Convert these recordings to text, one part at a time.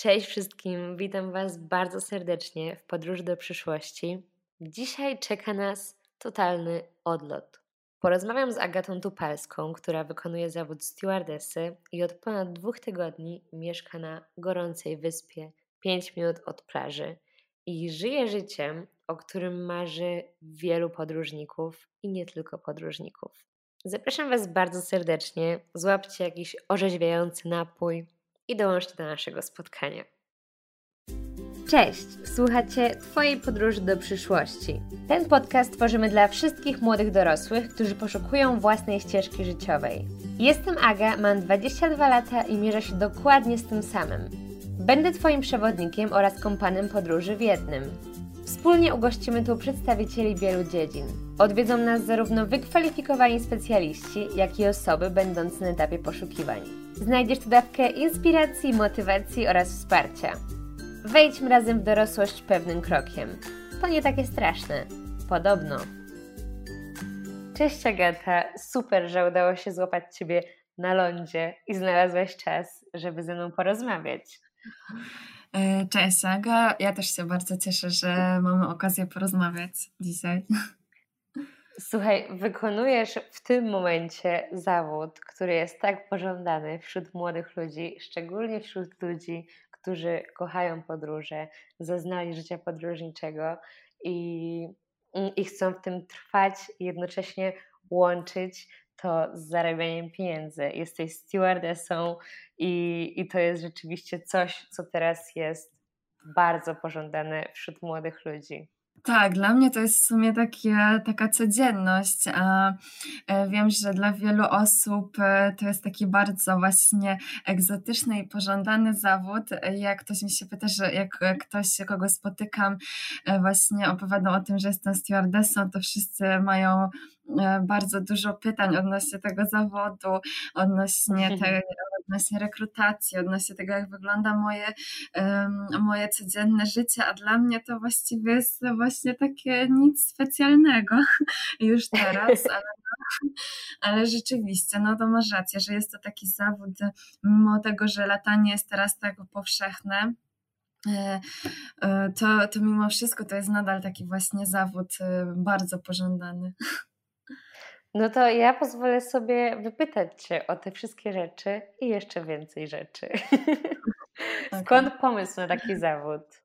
Cześć wszystkim, witam Was bardzo serdecznie w podróży do przyszłości. Dzisiaj czeka nas totalny odlot. Porozmawiam z Agatą Tupalską, która wykonuje zawód stewardessy i od ponad dwóch tygodni mieszka na gorącej wyspie 5 minut od plaży i żyje życiem, o którym marzy wielu podróżników i nie tylko podróżników. Zapraszam Was bardzo serdecznie, złapcie jakiś orzeźwiający napój i dołączcie do naszego spotkania. Cześć, słuchacie Twojej podróży do przyszłości. Ten podcast tworzymy dla wszystkich młodych dorosłych, którzy poszukują własnej ścieżki życiowej. Jestem Aga, mam 22 lata i mierzę się dokładnie z tym samym. Będę Twoim przewodnikiem oraz kompanem podróży w jednym. Wspólnie ugościmy tu przedstawicieli wielu dziedzin. Odwiedzą nas zarówno wykwalifikowani specjaliści, jak i osoby będące na etapie poszukiwań. Znajdziesz tu dawkę inspiracji, motywacji oraz wsparcia. Wejdźmy razem w dorosłość pewnym krokiem. To nie takie straszne. Podobno. Cześć Agata, super, że udało się złapać Ciebie na lądzie i znalazłaś czas, żeby ze mną porozmawiać. E, cześć Aga, ja też się bardzo cieszę, że mamy okazję porozmawiać dzisiaj. Słuchaj, wykonujesz w tym momencie zawód, który jest tak pożądany wśród młodych ludzi, szczególnie wśród ludzi, którzy kochają podróże, zaznali życia podróżniczego i, i chcą w tym trwać i jednocześnie łączyć to z zarabianiem pieniędzy. Jesteś stewardessą i, i to jest rzeczywiście coś, co teraz jest bardzo pożądane wśród młodych ludzi. Tak, dla mnie to jest w sumie takie, taka codzienność, e, wiem, że dla wielu osób e, to jest taki bardzo właśnie egzotyczny i pożądany zawód. Jak ktoś mi się pyta, że jak ktoś, kogo spotykam, e, właśnie opowiadał o tym, że jestem stewardessą, to wszyscy mają bardzo dużo pytań odnośnie tego zawodu, odnośnie tej odnośnie rekrutacji, odnośnie tego, jak wygląda moje, moje codzienne życie, a dla mnie to właściwie jest właśnie takie nic specjalnego już teraz, ale, ale rzeczywiście, no to masz rację, że jest to taki zawód, mimo tego, że latanie jest teraz tak powszechne, e, e, to, to mimo wszystko to jest nadal taki właśnie zawód e, bardzo pożądany. No to ja pozwolę sobie wypytać Cię o te wszystkie rzeczy i jeszcze więcej rzeczy. Skąd pomysł na taki zawód?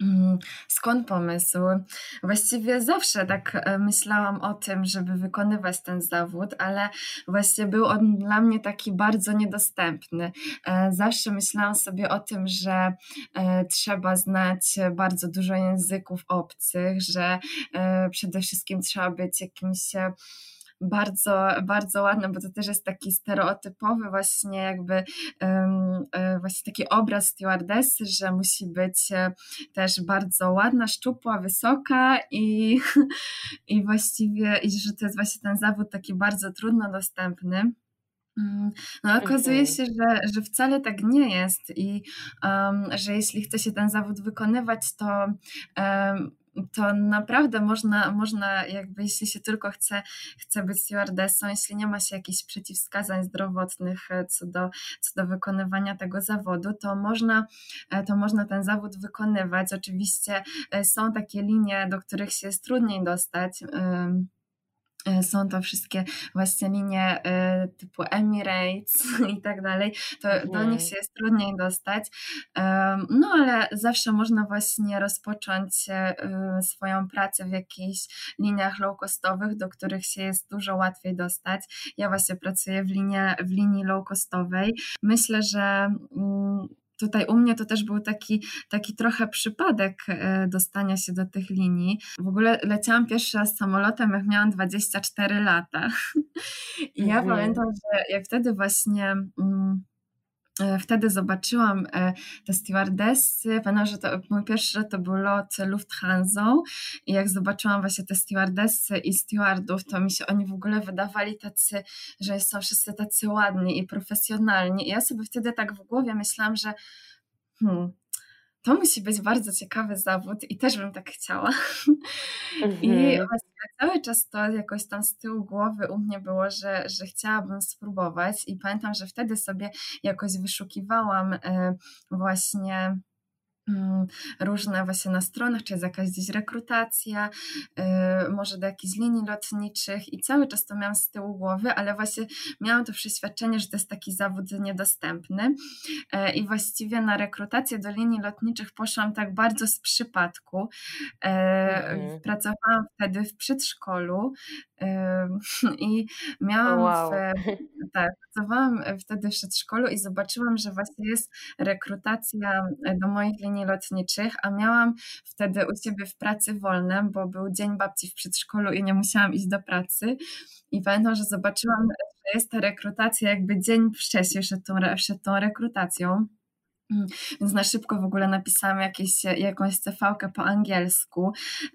Mm, skąd pomysł? Właściwie zawsze tak e, myślałam o tym, żeby wykonywać ten zawód, ale właśnie był on dla mnie taki bardzo niedostępny. E, zawsze myślałam sobie o tym, że e, trzeba znać bardzo dużo języków obcych, że przede wszystkim trzeba być jakimś bardzo, bardzo ładne, bo to też jest taki stereotypowy właśnie jakby e, właśnie taki obraz stewardessy, że musi być e, też bardzo ładna, szczupła, wysoka i, i właściwie, i że to jest właśnie ten zawód taki bardzo trudno dostępny. Mm, no, okazuje się, że, że wcale tak nie jest i um, że jeśli chce się ten zawód wykonywać, to um, to naprawdę można, można jakby jeśli się tylko chce, chce być stewardessą, jeśli nie ma się jakichś przeciwwskazań zdrowotnych e, co do, co do wykonywania tego zawodu, to można, e, to można ten zawód wykonywać. Oczywiście e, są takie linie, do których się jest trudniej dostać. Są to wszystkie właśnie linie e, typu Emirates i tak dalej, to do nich mhm. się jest trudniej dostać. No ale zawsze można właśnie rozpocząć e, swoją pracę w jakichś liniach low costowych, do których się jest dużo łatwiej dostać. Ja właśnie pracuję w, linie, w linii low costowej. Myślę, że mm, tutaj u mnie to też był taki, taki trochę przypadek e, dostania się do tych linii. W ogóle leciałam pierwszy raz samolotem, jak miałam 24 lata. I ja pamiętam, że jak wtedy właśnie. Mm, wtedy zobaczyłam e, te stewardessy. Pamiętam, że to mój pierwszy to był lot Lufthansa i jak zobaczyłam właśnie te stewardessy i stewardów, to mi się oni w ogóle wydawali tacy, że są wszyscy tacy ładni i profesjonalni. I ja sobie wtedy tak w głowie myślałam, że hmm, to musi być bardzo ciekawy zawód i też bym tak chciała. Mhm. I cały czas to jakoś tam z tyłu głowy u mnie było, że, że chciałabym spróbować i pamiętam, że wtedy sobie jakoś wyszukiwałam e, właśnie różne właśnie na stronach, czy jest jakaś gdzieś rekrutacja, y, może do jakichś linii lotniczych i cały czas to miałam z tyłu głowy, ale właśnie miałam to przeświadczenie, że to jest taki zawód niedostępny e, i właściwie na rekrutację do linii lotniczych poszłam tak bardzo z przypadku. E, mhm. Pracowałam wtedy w przedszkolu i miałam wow. w, tak, pracowałam wtedy w przedszkolu i zobaczyłam, że właśnie jest rekrutacja do moich linii lotniczych, a miałam wtedy u siebie w pracy wolne, bo był dzień babci w przedszkolu i nie musiałam iść do pracy. I pamiętam, że zobaczyłam, że jest ta rekrutacja jakby dzień wcześniej przed tą, przed tą rekrutacją. Mm, więc na szybko w ogóle napisałam jakieś, jakąś cv po angielsku.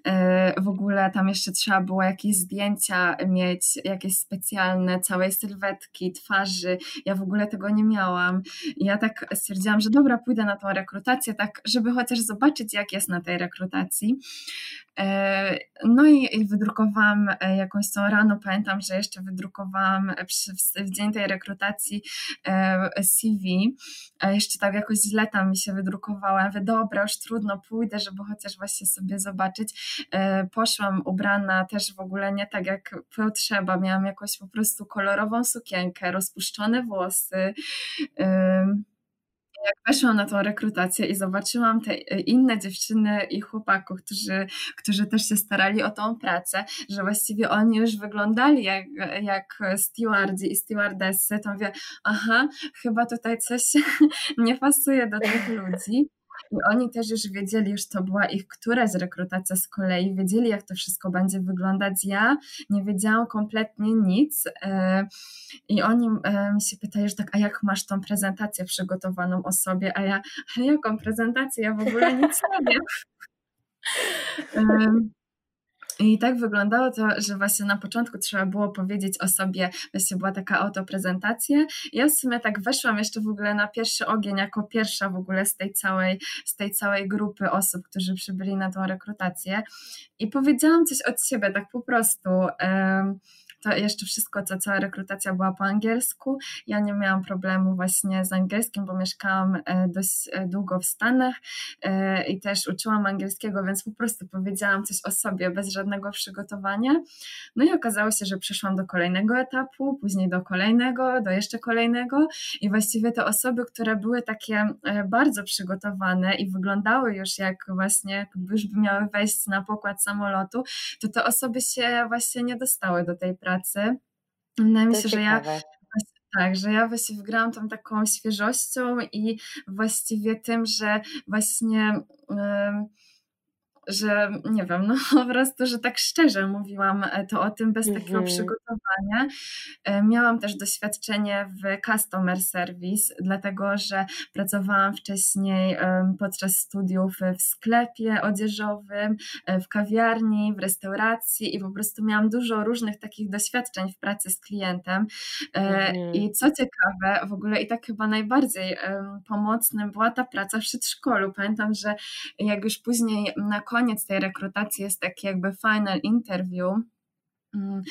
E, w ogóle tam jeszcze trzeba było jakieś zdjęcia mieć, jakieś specjalne, całej sylwetki, twarzy. Ja w ogóle tego nie miałam. Ja tak stwierdziłam, że dobra, pójdę na tą rekrutację, tak, żeby chociaż zobaczyć, jak jest na tej rekrutacji. E, no i, wydrukowałam e, jakąś tą rano, pamiętam, że jeszcze wydrukowałam w dzień tej rekrutacji CV. Jeszcze tak jakoś źle tam mi się wydrukowała. Mówię, dobra, już trudno, pójdę, żeby chociaż właśnie sobie zobaczyć. E, poszłam ubrana też w ogóle nie tak jak potrzeba. Miałam jakąś po prostu kolorową sukienkę, rozpuszczone włosy jak weszłam na tą rekrutację i zobaczyłam te inne dziewczyny i chłopaków, którzy, którzy też się starali o tą pracę, że właściwie oni już wyglądali jak, jak stewardzi i stewardessy, to mówię, aha, chyba tutaj coś nie pasuje do tych ludzi. I oni też już wiedzieli, już to była ich któraś rekrutacja z kolei, wiedzieli jak to wszystko będzie wyglądać. Ja nie wiedziałam kompletnie nic e, i oni e, mi się pytają, że tak, a jak masz tą prezentację przygotowaną o sobie, a ja, a jaką prezentację, ja w ogóle nic nie wiem. I tak wyglądało to, że właśnie na początku trzeba było powiedzieć o sobie, właśnie była taka autoprezentacja. Ja w sumie tak weszłam jeszcze w ogóle na pierwszy ogień, jako pierwsza w ogóle z tej całej, z tej całej grupy osób, którzy przybyli na tą rekrutację i powiedziałam coś od siebie, tak po prostu. Um, to jeszcze wszystko, co cała rekrutacja była po angielsku. Ja nie miałam problemu właśnie z angielskim, bo mieszkałam e, dość e, długo w Stanach e, i też uczyłam angielskiego, więc po prostu powiedziałam coś o sobie bez żadnego przygotowania. No i okazało się, że przeszłam do kolejnego etapu, później do kolejnego, do jeszcze kolejnego i właściwie te osoby, które były takie bardzo przygotowane i wyglądały już jak właśnie, już by miały wejść na pokład samolotu, to te osoby się właśnie nie dostały do tej pracy pracy. Wydaje mi się, że ja tak, że ja właśnie wygrałam tą taką świeżością i właściwie tym, że właśnie yy, że nie wiem, no po prostu, że tak szczerze mówiłam e, to o tym bez takiego mhm. przygotowania. E, miałam też doświadczenie w customer service, dlatego że pracowałam wcześniej podczas studiów w sklepie odzieżowym, e, w kawiarni, w restauracji i po prostu miałam dużo różnych takich doświadczeń w pracy z klientem. Mhm. I co ciekawe, w ogóle i tak chyba najbardziej pomocnym była ta praca w przedszkolu. Pamiętam, że jak już później na koniec tej rekrutacji jest taki jakby final interview. Mm,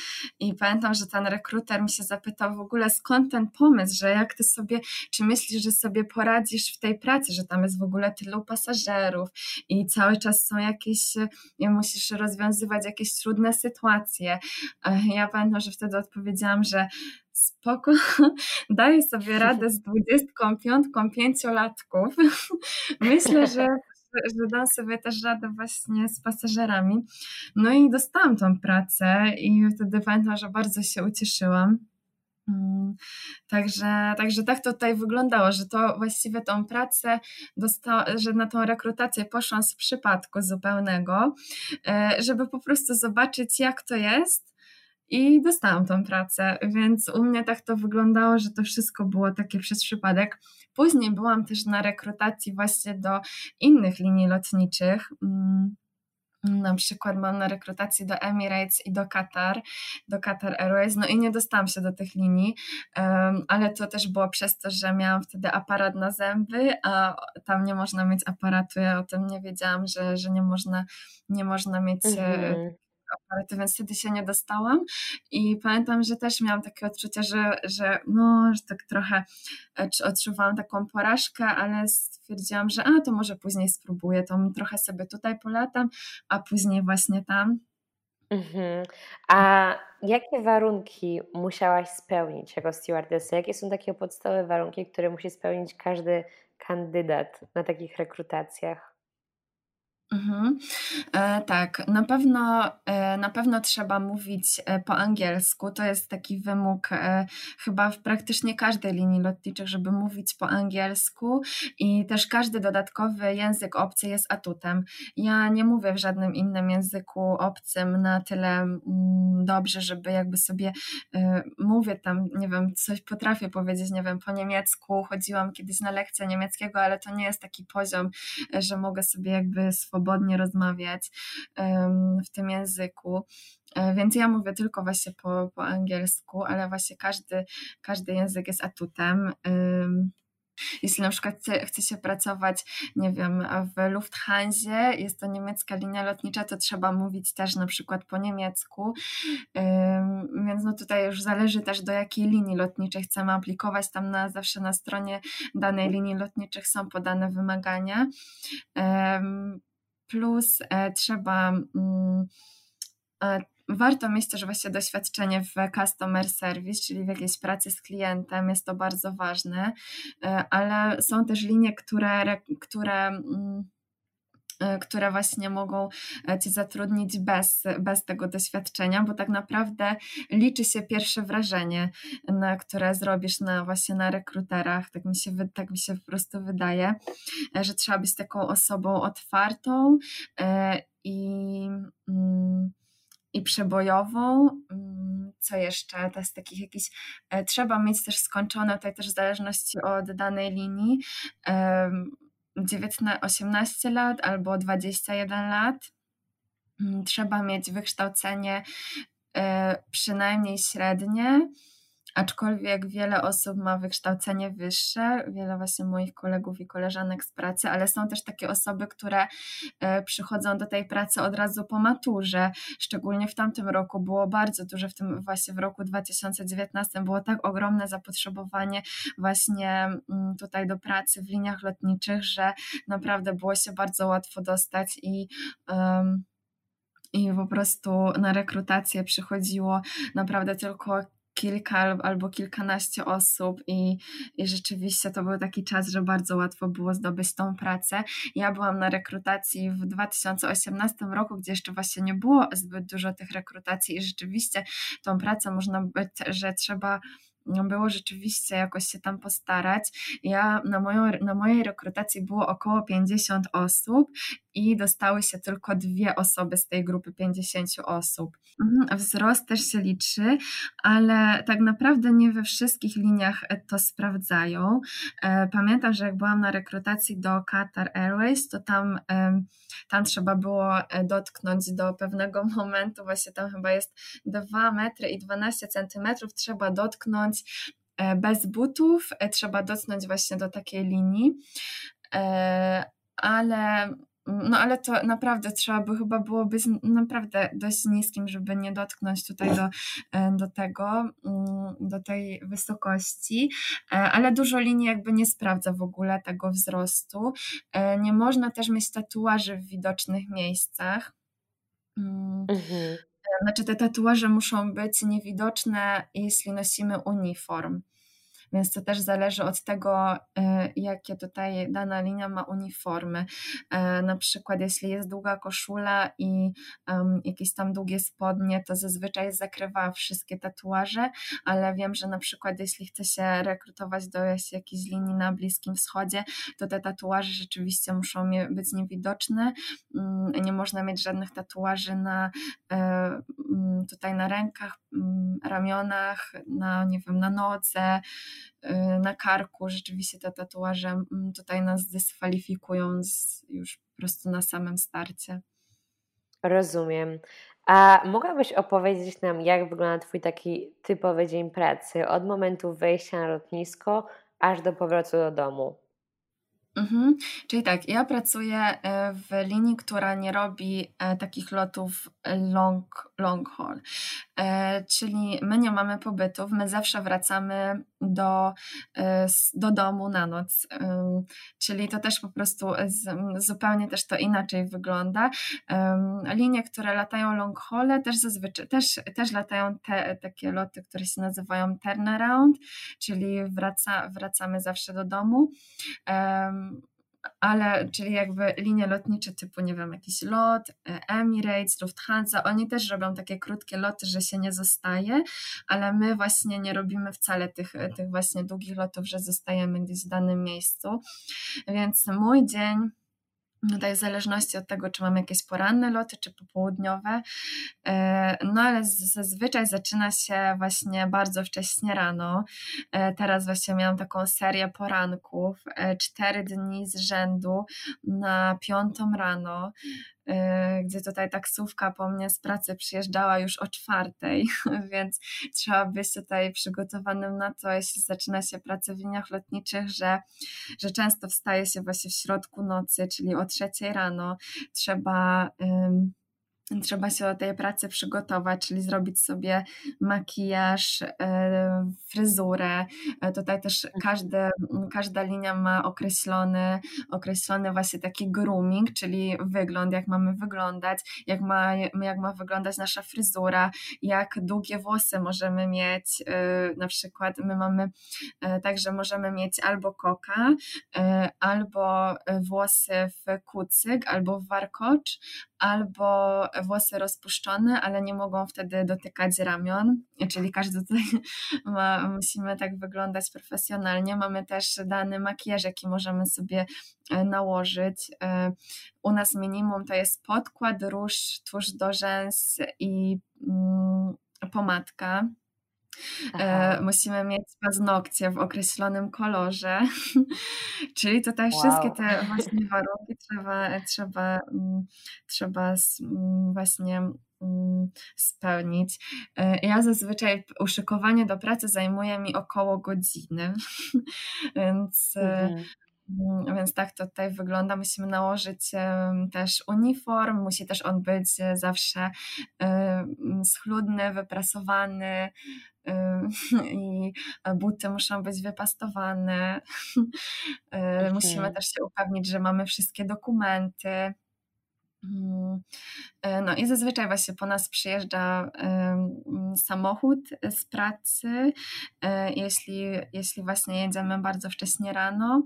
I pamiętam, że ten rekruter mi się zapytał w ogóle skąd ten pomysł, że jak ty sobie, czy myślisz, że sobie poradzisz w tej pracy, że tam jest w ogóle tylu pasażerów i cały czas są jakieś, musisz rozwiązywać jakieś trudne sytuacje. Ja pamiętam, że wtedy odpowiedziałam, że spoko, daję sobie radę z 25 pięciolatków. Myślę, że że dam sobie też radę właśnie z pasażerami. No i dostałam tą pracę i wtedy pamiętam, że bardzo się ucieszyłam. Mm, także, także tak to tutaj wyglądało, że to właściwie tą pracę, dosta- że na tą rekrutację poszłam z przypadku zupełnego, e, żeby po prostu zobaczyć, jak to jest. I dostałam tą pracę, więc u mnie tak to wyglądało, że to wszystko było takie przez przypadek. Później byłam też na rekrutacji właśnie do innych linii lotniczych. Mm, na przykład mam na rekrutacji do Emirates i do Qatar, do Qatar Airways, no i nie dostałam się do tych linii, ale to też było przez to, że miałam wtedy aparat na zęby, a tam nie można mieć aparatu, ja o tym nie wiedziałam, że, że nie można, nie można mieć e, mhm aparaty, więc wtedy się nie dostałam i pamiętam, że też miałam takie odczucie, że, że no, że tak trochę e, odczuwałam taką porażkę, ale stwierdziłam, że a, to może później spróbuję, to trochę sobie tutaj polatam, a później właśnie tam. Mhm. A jakie warunki musiałaś spełnić jako stewardessa? Jakie są takie podstawowe warunki, które musi spełnić każdy kandydat na takich rekrutacjach? Mhm. E, tak, na pewno, e, na pewno trzeba mówić e, po angielsku. To jest taki wymóg chyba w praktycznie każdej linii lotniczych, żeby mówić po angielsku i też każdy dodatkowy język obcy jest atutem. Ja nie mówię w żadnym innym języku obcym na tyle mm, dobrze, żeby jakby sobie mówię tam, nie wiem, coś potrafię powiedzieć, nie wiem, po niemiecku. Chodziłam kiedyś na lekcję niemieckiego, ale to nie jest taki poziom, że mogę sobie jakby swobodnie swobodnie rozmawiać w tym języku. E, więc ja mówię tylko właśnie po, po angielsku, ale właśnie każdy, każdy język jest atutem. Jeśli na przykład chce, chce się pracować, nie wiem, w Lufthansa, jest to niemiecka linia lotnicza, to trzeba mówić też na przykład po niemiecku. Więc no tutaj już zależy też do jakiej linii lotniczej chcemy aplikować. Tam na, zawsze na stronie danej linii lotniczych są podane wymagania plus e, trzeba mm, e, warto mieć też właśnie doświadczenie w customer service, czyli w jakiejś pracy z klientem, jest to bardzo ważne, e, ale są też linie, które, które mm, które właśnie mogą Cię zatrudnić bez, bez tego doświadczenia, bo tak naprawdę liczy się pierwsze wrażenie, na, które zrobisz na, właśnie na rekruterach. Tak mi, się, tak mi się po prostu wydaje, że trzeba być taką osobą otwartą i. Mm, i przebojową. Mm, co jeszcze? To jest takich jakichś. E, trzeba mieć też skończone, tutaj też w zależności od danej linii, 19, 18 lat albo 21 lat. Mm, trzeba mieć wykształcenie e, przynajmniej średnie aczkolwiek wiele osób ma wykształcenie wyższe, wiele właśnie moich kolegów i koleżanek z pracy, ale są też takie osoby, które e, przychodzą do tej pracy od razu po maturze. Szczególnie w tamtym roku było bardzo duże, w tym właśnie w roku 2019 było tak ogromne zapotrzebowanie właśnie mm, tutaj do pracy w liniach lotniczych, że naprawdę było się bardzo łatwo dostać i um, i po prostu na rekrutację przychodziło naprawdę tylko kilka albo kilkanaście osób i, i rzeczywiście to był taki czas, że bardzo łatwo było zdobyć tą pracę. Ja byłam na rekrutacji w 2018 roku, gdzie jeszcze właśnie nie było zbyt dużo tych rekrutacji i rzeczywiście tą pracę można by, że trzeba było rzeczywiście jakoś się tam postarać. Ja na, moją, na mojej rekrutacji było około 50 osób i dostały się tylko dwie osoby z tej grupy 50 osób. Mhm, wzrost też się liczy, ale tak naprawdę nie we wszystkich liniach to sprawdzają. E, pamiętam, że jak byłam na rekrutacji do Qatar Airways, to tam, tam trzeba było e, dotknąć do pewnego momentu, właśnie tam chyba jest 2 metry i 12 centymetrów, trzeba dotknąć e, bez butów, trzeba dotknąć właśnie do takiej linii ale no ale to naprawdę trzeba by chyba byłoby naprawdę dość niskim, żeby nie dotknąć tutaj do, e, do tego, mm, do tej wysokości, e, ale dużo linii jakby nie sprawdza w ogóle tego wzrostu. E, nie można też mieć tatuaży w widocznych miejscach. Mm. Mhm. Znaczy te tatuaże muszą być niewidoczne, jeśli nosimy uniform więc to też zależy od tego, e, jakie tutaj dana linia ma uniformy. E, na przykład, jeśli jest długa koszula i jakieś tam długie spodnie, to zazwyczaj zakrywa wszystkie tatuaże, ale wiem, że na przykład, jeśli chce się rekrutować do jakiejś linii na Bliskim Wschodzie, to te tatuaże rzeczywiście muszą być niewidoczne. Mm, nie można mieć żadnych tatuaży na e, tutaj na rękach, ramionach, na nie wiem, na nodze, Y, na karku. Rzeczywiście te tatuaże mm, tutaj nas dyskwalifikują z, już po prostu na samym starcie. Rozumiem. A mogłabyś opowiedzieć nam, jak wygląda Twój taki typowy dzień pracy od momentu wejścia na lotnisko aż do powrotu do domu? Mhm. Czyli tak, ja pracuję e, w linii, która nie robi e, takich lotów long, long haul. E, czyli my nie mamy pobytów, my zawsze wracamy do, do domu na noc. Czyli to też po prostu zupełnie też to inaczej wygląda. Linie, które latają long haul, też zazwyczaj też, też latają te takie loty, które się nazywają turnaround, czyli wraca, wracamy zawsze do domu ale czyli jakby linie lotnicze typu, nie wiem, jakiś lot, e, Emirates, Lufthansa, oni też robią takie krótkie loty, że się nie zostaje, ale my właśnie nie robimy wcale tych, tych właśnie długich lotów, że zostajemy gdzieś w danym miejscu. Więc mój dzień Tutaj w zależności od tego, czy mam jakieś poranne loty, czy popołudniowe. E, no ale zazwyczaj zaczyna się właśnie bardzo wcześnie rano. E, teraz właśnie miałam taką serię poranków, e, cztery dni z rzędu na piątą rano. Y, gdzie tutaj taksówka po mnie z pracy przyjeżdżała już o czwartej, więc trzeba być tutaj przygotowanym na to, jeśli zaczyna się praca w liniach lotniczych, że, że często wstaje się właśnie w środku nocy, czyli o trzeciej rano. Trzeba trzeba się do tej pracy przygotować, czyli zrobić sobie makijaż, e, fryzurę. E, tutaj też mhm. każde, każda linia ma określony, określony właśnie taki grooming, czyli wygląd, jak mamy wyglądać, jak ma, jak ma wyglądać nasza fryzura, jak długie włosy możemy mieć. E, na przykład my mamy także możemy mieć albo koka, albo włosy w kucyk, albo w warkocz, albo włosy rozpuszczone, ale nie mogą wtedy dotykać ramion, czyli każdy tutaj ma, musimy tak wyglądać profesjonalnie. Mamy też dany makijaż, jaki możemy sobie e, nałożyć. E, u nas minimum to jest podkład, róż, tłuszcz do rzęs i mm, pomadka. E, musimy mieć paznokcie w określonym kolorze. Czyli tutaj wow. wszystkie te właśnie warunki trzeba, trzeba, mm, trzeba mm, właśnie mm, spełnić. E, ja zazwyczaj uszykowanie do pracy zajmuje mi około godziny, więc e, mhm. Więc tak to tutaj wygląda. Musimy nałożyć też uniform, musi też on być zawsze schludny, wyprasowany, i buty muszą być wypastowane. Okay. Musimy też się upewnić, że mamy wszystkie dokumenty. Mm, e, no i zazwyczaj właśnie po nas przyjeżdża samochód z pracy, e, jeśli, jeśli właśnie jedziemy bardzo wcześnie rano.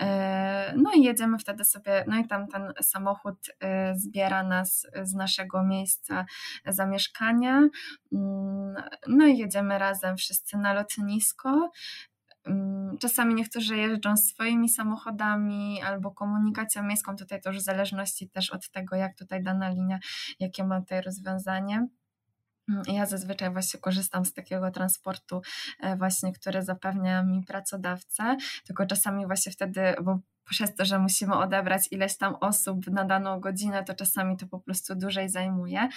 E, no i jedziemy wtedy sobie, no i tam ten samochód zbiera nas z naszego miejsca zamieszkania. Mm, no i jedziemy razem wszyscy na lotnisko. Mm, czasami niektórzy jeżdżą swoimi samochodami albo komunikacją miejską, tutaj to już w zależności też od tego, jak tutaj dana linia, jakie ma tutaj rozwiązanie. Mm, ja zazwyczaj właśnie korzystam z takiego transportu e, właśnie, który zapewnia mi pracodawca, tylko czasami właśnie wtedy, bo przez to, że musimy odebrać ileś tam osób na daną godzinę, to czasami to po prostu dłużej zajmuje.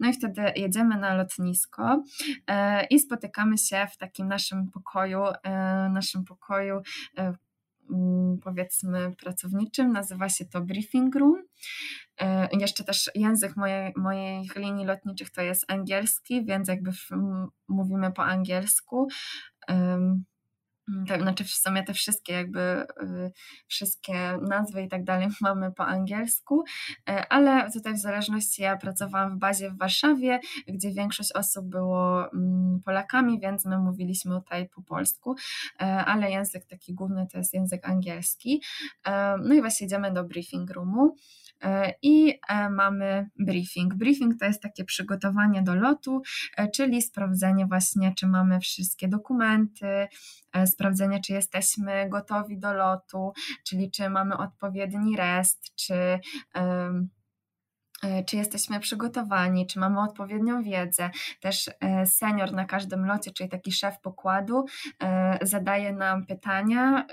No i wtedy jedziemy na lotnisko e, i spotykamy się w takim naszym pokoju, e, naszym pokoju e, mm, powiedzmy pracowniczym, nazywa się to briefing room. Jeszcze też język moich linii lotniczych to jest angielski, więc jakby mówimy po angielsku. Tak, znaczy w sumie te wszystkie jakby y, wszystkie nazwy i tak dalej mamy po angielsku, e, ale tutaj w zależności ja pracowałam w bazie w Warszawie, gdzie większość osób było mm, Polakami, więc my mówiliśmy tutaj po polsku, e, ale język taki główny to jest język angielski. E, no i właśnie idziemy do briefing roomu. E, i e, mamy briefing. Briefing to jest takie przygotowanie do lotu, e, czyli sprawdzenie właśnie, czy mamy wszystkie dokumenty, sprawdzenie, czy jesteśmy gotowi do lotu, czyli czy mamy odpowiedni rest, czy czy jesteśmy przygotowani, czy mamy odpowiednią wiedzę. Też e, senior na każdym locie, czyli taki szef pokładu, e, zadaje nam pytania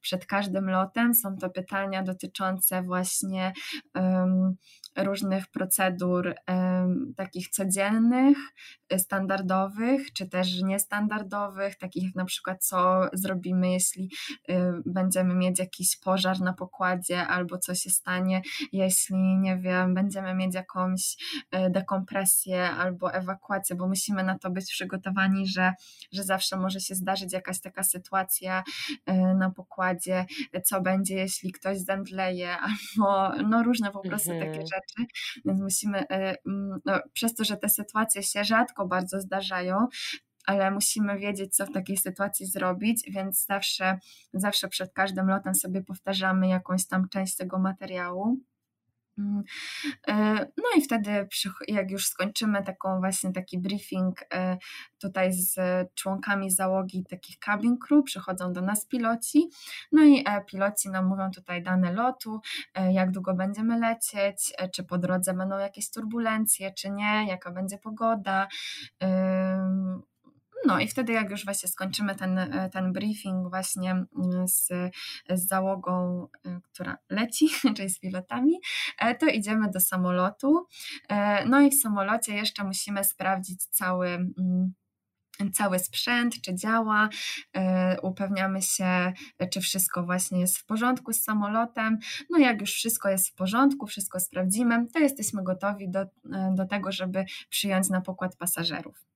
przed każdym lotem. Są to pytania dotyczące właśnie różnych procedur takich codziennych, standardowych, czy też niestandardowych, takich jak na przykład co zrobimy, jeśli będziemy mieć jakiś pożar na pokładzie, albo co się stanie, jeśli, nie wiem, będziemy mieć jakąś e, dekompresję albo ewakuację, bo musimy na to być przygotowani, że, że zawsze może się zdarzyć jakaś taka sytuacja e, na pokładzie, co będzie, jeśli ktoś zemdleje, albo no różne po prostu mhm. takie rzeczy, więc musimy, e, no, przez to, że te sytuacje się rzadko bardzo zdarzają, ale musimy wiedzieć, co w takiej sytuacji zrobić, więc zawsze, zawsze przed każdym lotem sobie powtarzamy jakąś tam część tego materiału. Mm, e, no i wtedy, jak już skończymy taką właśnie taki briefing e, tutaj z członkami załogi takich cabin crew, przychodzą do nas piloci, no i e, piloci nam mówią tutaj dane lotu, jak długo będziemy lecieć, czy po drodze będą jakieś turbulencje, czy nie, jaka będzie pogoda, no i wtedy jak już właśnie skończymy ten, e, ten briefing właśnie mm, z, z załogą, e, która leci, czyli z pilotami, e, to idziemy do samolotu. No i w samolocie jeszcze musimy sprawdzić cały mm, cały sprzęt, czy działa, upewniamy się, czy wszystko właśnie jest w porządku z samolotem. No jak już wszystko jest w porządku, wszystko sprawdzimy, to jesteśmy gotowi do, do tego, żeby przyjąć na pokład pasażerów.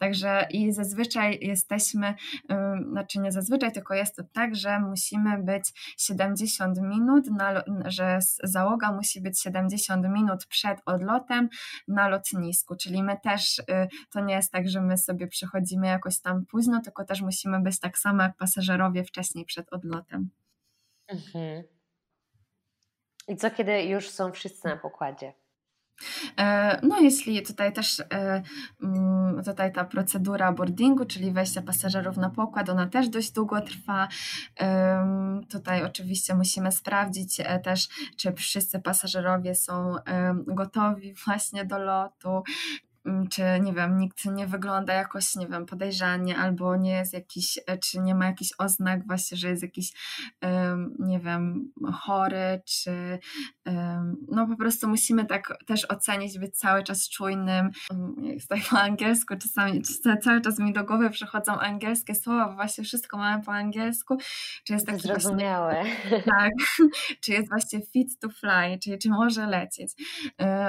Także i zazwyczaj jesteśmy, znaczy nie zazwyczaj, tylko jest to tak, że musimy być 70 minut, na, że załoga musi być 70 minut przed odlotem na lotnisku, czyli my też, y, to nie jest tak, że my sobie przychodzimy jakoś tam późno, tylko też musimy być tak samo jak pasażerowie wcześniej przed odlotem. Mhm. I co kiedy już są wszyscy na pokładzie? E, no, jeśli tutaj też e, mm, tutaj ta procedura boardingu, czyli wejście pasażerów na pokład, ona też dość długo trwa. Tutaj oczywiście musimy sprawdzić e, też, czy wszyscy pasażerowie są gotowi właśnie do lotu. Mm, czy nie wiem, nikt nie wygląda jakoś, nie wiem, podejrzanie, albo nie jest jakiś, e, czy nie ma jakichś oznak właśnie, że jest jakiś, nie wiem, chory, czy no po prostu musimy tak też ocenić, być cały czas czujnym. Jak tutaj po angielsku czasami, cały czas mi do głowy przychodzą angielskie słowa, bo właśnie wszystko mamy po angielsku. Czy jest taki Zrozumiałe. Właśnie, tak, czy jest właśnie fit to fly, czyli czy może lecieć.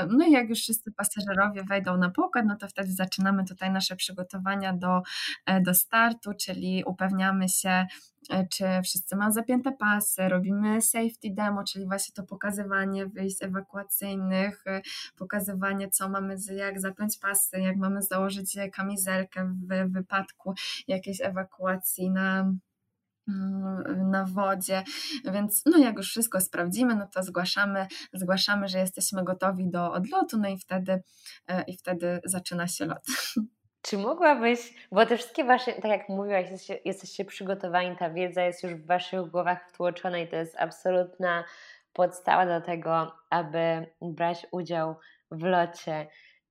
No i jak już wszyscy pasażerowie wejdą na pokład, no to wtedy zaczynamy tutaj nasze przygotowania do, e, do startu, czyli upewniamy się, e, czy wszyscy mają zapięte pasy, robimy safety demo, czyli właśnie to pokazywanie wyjść ewakuacyjnych, e, pokazywanie co mamy, jak zapiąć pasy, jak mamy założyć kamizelkę w wypadku jakiejś ewakuacji na na wodzie, więc no jak już wszystko sprawdzimy, no to zgłaszamy, zgłaszamy, że jesteśmy gotowi do odlotu, no i wtedy, i wtedy zaczyna się lot. Czy mogłabyś, bo te wszystkie wasze, tak jak mówiłaś, jesteście, jesteście przygotowani, ta wiedza jest już w waszych głowach wtłoczona i to jest absolutna podstawa do tego, aby brać udział w locie.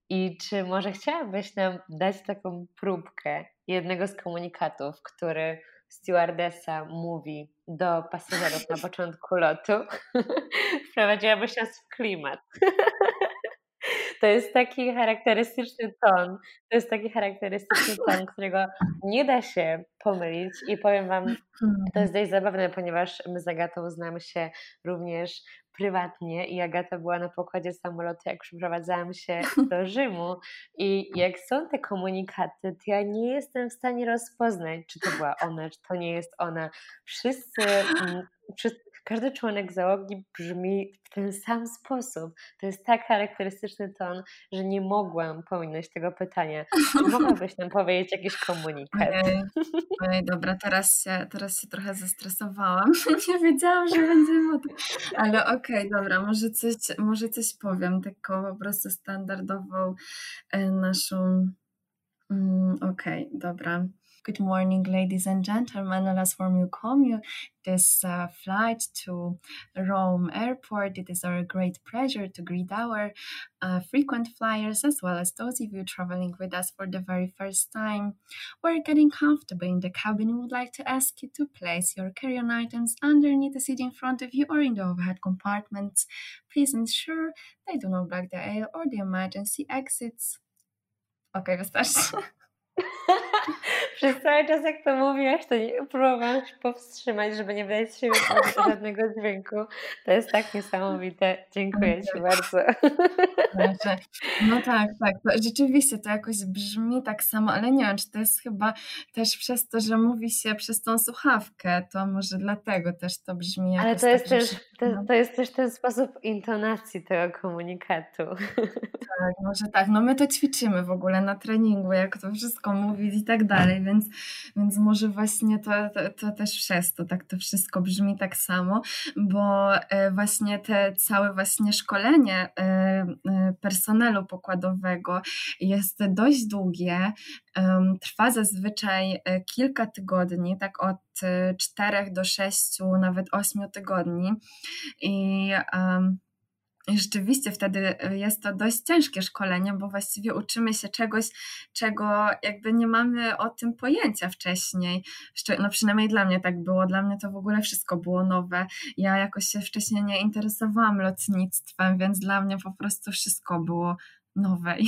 I czy może chciałabyś nam dać taką próbkę jednego z komunikatów, który stewardessa mówi do pasażerów na początku lotu? Wprowadziłabyś nas w klimat. To jest taki charakterystyczny ton. To jest taki charakterystyczny ton, którego nie da się pomylić i powiem Wam, to jest dość zabawne, ponieważ my z Agatą znamy się również prywatnie i Agata była na pokładzie samolotu, jak przeprowadzałam się do Rzymu i jak są te komunikaty, to ja nie jestem w stanie rozpoznać, czy to była ona, czy to nie jest ona. Wszyscy, mm, wszyscy każdy członek załogi brzmi w ten sam sposób. To jest tak charakterystyczny ton, że nie mogłam pominąć tego pytania. Czy mogłabyś nam powiedzieć jakiś komunikat? Ojej, ojej dobra, teraz się, teraz się trochę zestresowałam. nie wiedziałam, że będzie Ale okej, okay, dobra, może coś, może coś powiem, taką po prostu standardową e, naszą... Mm, okej, okay, dobra. Good morning, ladies and gentlemen. Welcome you this uh, flight to Rome Airport. It is our great pleasure to greet our uh, frequent flyers as well as those of you traveling with us for the very first time. We're getting comfortable in the cabin. We would like to ask you to place your carry-on items underneath the seat in front of you or in the overhead compartments. Please ensure they do not block the aisle or the emergency exits. Okay, wystarczy. Przez cały czas jak to mówiłaś, to nie, próbowałam się powstrzymać, żeby nie wydać z siebie żadnego dźwięku. To jest tak niesamowite. Dziękuję Ci bardzo. No tak, tak. To rzeczywiście to jakoś brzmi tak samo, ale nie wiem, czy to jest chyba też przez to, że mówi się przez tą słuchawkę, to może dlatego też to brzmi jakoś Ale to jest, tak, też, to, to jest też ten sposób intonacji tego komunikatu. Tak, może tak. No my to ćwiczymy w ogóle na treningu, jak to wszystko mówić i tak dalej, więc, więc może właśnie to, to, to też przez to tak to wszystko brzmi tak samo, bo e, właśnie te całe właśnie szkolenie e, e, personelu pokładowego jest dość długie, trwa zazwyczaj kilka tygodni, tak od czterech do sześciu, nawet ośmiu tygodni i um, rzeczywiście wtedy y, jest to dość ciężkie szkolenie, bo właściwie uczymy się czegoś, czego jakby nie mamy o tym pojęcia wcześniej. No przynajmniej dla mnie tak było. Dla mnie to w ogóle wszystko było nowe. Ja jakoś się wcześniej nie interesowałam lotnictwem, więc dla mnie po prostu wszystko było nowe i,